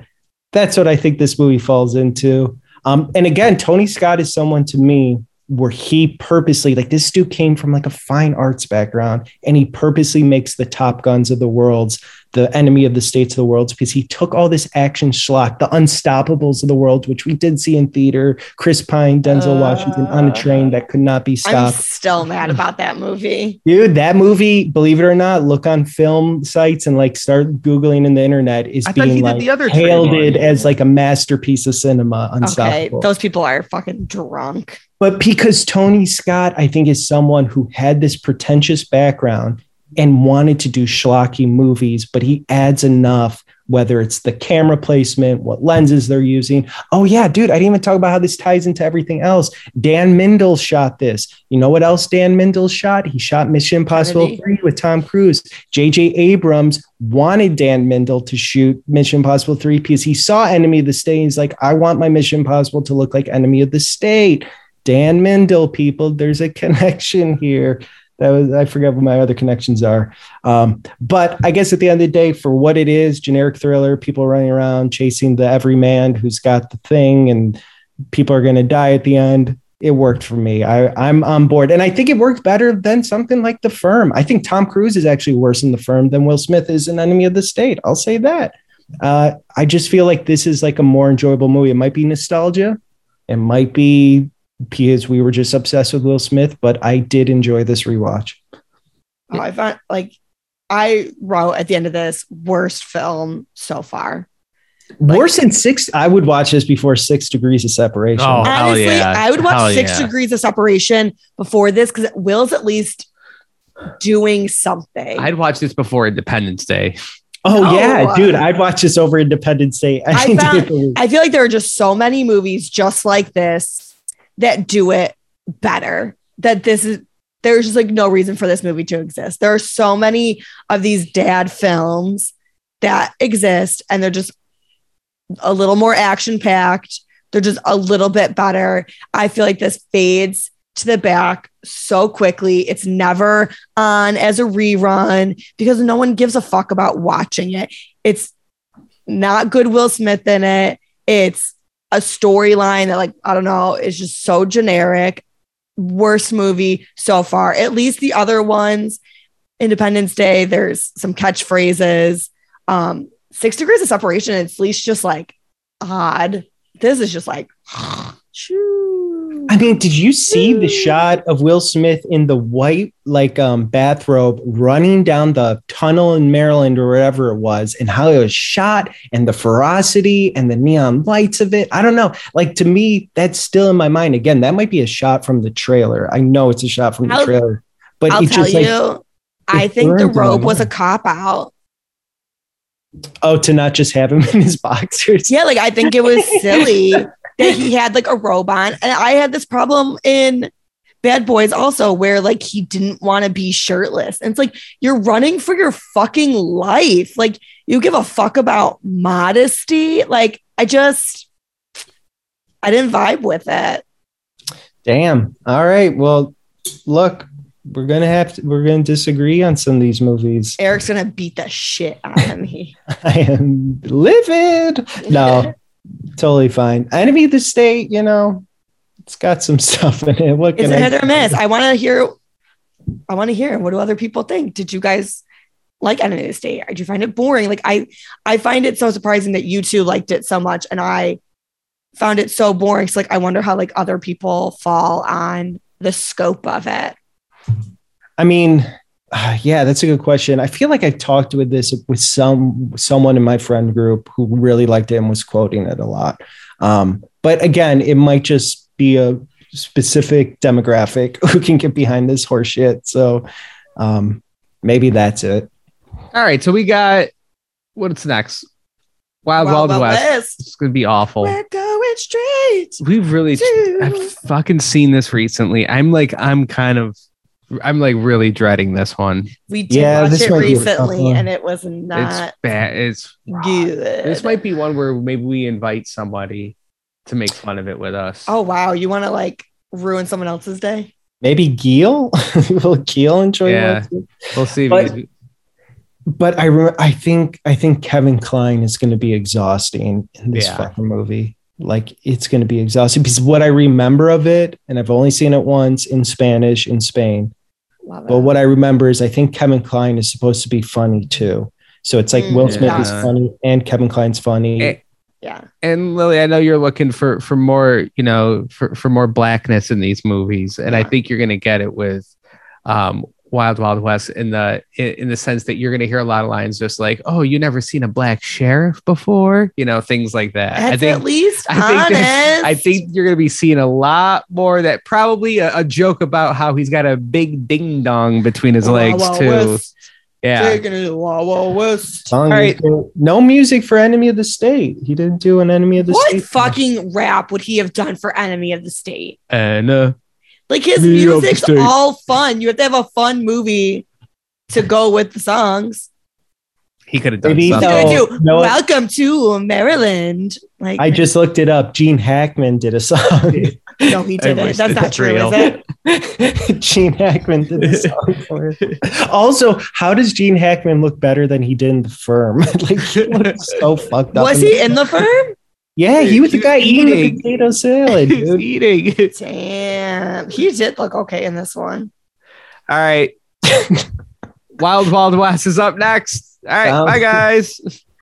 that's what I think this movie falls into. Um, and again, Tony Scott is someone to me where he purposely, like this dude came from like a fine arts background and he purposely makes the top guns of the worlds the enemy of the states of the worlds because he took all this action schlock, the unstoppables of the world, which we did see in theater, Chris Pine, Denzel uh, Washington on a train that could not be I'm stopped. still mad about that movie. Dude, that movie, believe it or not, look on film sites and like start Googling in the internet is I being like the other train hailed it as like a masterpiece of cinema, Okay, those people are fucking drunk. But because Tony Scott, I think, is someone who had this pretentious background and wanted to do schlocky movies, but he adds enough, whether it's the camera placement, what lenses they're using. Oh, yeah, dude, I didn't even talk about how this ties into everything else. Dan Mindel shot this. You know what else Dan Mindel shot? He shot Mission Impossible Kennedy. 3 with Tom Cruise. J.J. Abrams wanted Dan Mindel to shoot Mission Impossible 3 because he saw Enemy of the State. He's like, I want my Mission Impossible to look like Enemy of the State. Dan Mindel, people, there's a connection here. That was I forget what my other connections are. Um, but I guess at the end of the day, for what it is, generic thriller, people running around chasing the everyman who's got the thing, and people are going to die at the end. It worked for me. I, I'm on board, and I think it worked better than something like The Firm. I think Tom Cruise is actually worse in The Firm than Will Smith is in Enemy of the State. I'll say that. Uh, I just feel like this is like a more enjoyable movie. It might be nostalgia. It might be because we were just obsessed with Will Smith, but I did enjoy this rewatch. Oh, I found like I wrote at the end of this worst film so far. Worse than six. I would watch this before Six Degrees of Separation. Oh, hell Honestly, yeah. I would watch Hell Six yeah. Degrees of Separation before this because Will's at least doing something. I'd watch this before Independence Day. Oh No. yeah, dude, I'd watch this over Independence Day. I any day found- of the week. I feel like there are just so many movies just like this that do it better. That this is there's just like no reason for this movie to exist. There are so many of these dad films that exist and they're just a little more action packed. They're just a little bit better. I feel like this fades to the back so quickly. It's never on as a rerun because no one gives a fuck about watching it. It's not good Will Smith in it. It's a storyline that, like, I don't know, is just so generic. Worst movie so far. At least the other ones, Independence Day, there's some catchphrases. Um, Six Degrees of Separation, it's at least just like odd. This is just like. I mean, did you see the shot of Will Smith in the white like um bathrobe running down the tunnel in Maryland or wherever it was and how it was shot and the ferocity and the neon lights of it? I don't know. Like to me, that's still in my mind. Again, that might be a shot from the trailer. I know it's a shot from the I'll- trailer. But I'll it's tell just like you, I think the burns in my robe was a cop out. oh, to not just have him in his boxers. Yeah, like I think it was silly that he had like a robe on. And I had this problem in Bad Boys also where like he didn't want to be shirtless. And it's like you're running for your fucking life. Like you give a fuck about modesty. Like I just I didn't vibe with it. Damn. All right. Well, look, we're gonna have to we're gonna disagree on some of these movies. Eric's gonna beat the shit out of me. I am livid. No, totally fine. Enemy of the State, you know, it's got some stuff in it. What It's can a I hit or miss. I want to hear. I want to hear. What do other people think? Did you guys like Enemy of the State? Did you find it boring? Like I, I find it so surprising that you two liked it so much, and I found it so boring. So like, I wonder how like other people fall on the scope of it. I mean, uh, yeah, that's a good question. I feel like I talked with this with some someone in my friend group who really liked it and was quoting it a lot. Um, but again, it might just be a specific demographic who can get behind this horseshit. So um, maybe that's it. All right, so we got what's next? Wild Wild, wild West. It's gonna be awful. We're going straight. We've really to- I've fucking seen this recently. I'm like I'm kind of I'm like really dreading this one. We did Yeah, watch this it might be a tough recently, and it was not it's bad. It's good. this might be one where maybe we invite somebody to make fun of it with us. Oh wow, you want to like ruin someone else's day? Maybe Geel. Will Geel enjoy Yeah. it? we'll see. But- he's- But I re- I think I think Kevin Kline is going to be exhausting in this Yeah. fucking movie. Like it's going to be exhausting because what I remember of it, and I've only seen it once in Spanish in Spain. Love But it. what I remember is I think Kevin Kline is supposed to be funny too. So it's like Mm, Will Smith is funny and Kevin Kline's funny. Yeah. and Lily, I know you're looking for for more, you know, for for more blackness in these movies, and I think you're gonna get it with um Wild Wild West in the in, in the sense that you're gonna hear a lot of lines just like, "Oh, you never seen a black sheriff before," you know, things like that. That's I think at least I think honest. I think you're going to be seeing a lot more that probably a, a joke about how he's got a big ding dong between his legs Wild Wild too. West, Yeah. Taking it Wild Wild West. Song All is right. good. No music for Enemy of the State. He didn't do an Enemy of the What State. What fucking rap would he have done for Enemy of the State? And uh, Like his Enemy music's State. all fun. You have to have a fun movie to go with the songs. he could have done Maybe He's something. No, gonna do no. Welcome to Maryland. Like I just looked it up. Gene Hackman did a song. no, he didn't. wish That's not that's true, real. is it? Gene Hackman did a song for it. Also, how does Gene Hackman look better than he did in the firm? like he looks so fucked up. Was in he the- in the firm? Yeah, he was the He was guy eating the potato salad. He's dude. eating. Damn, he did look okay in this one. All right. Wild Wild West is up next. All right. Sounds bye, guys.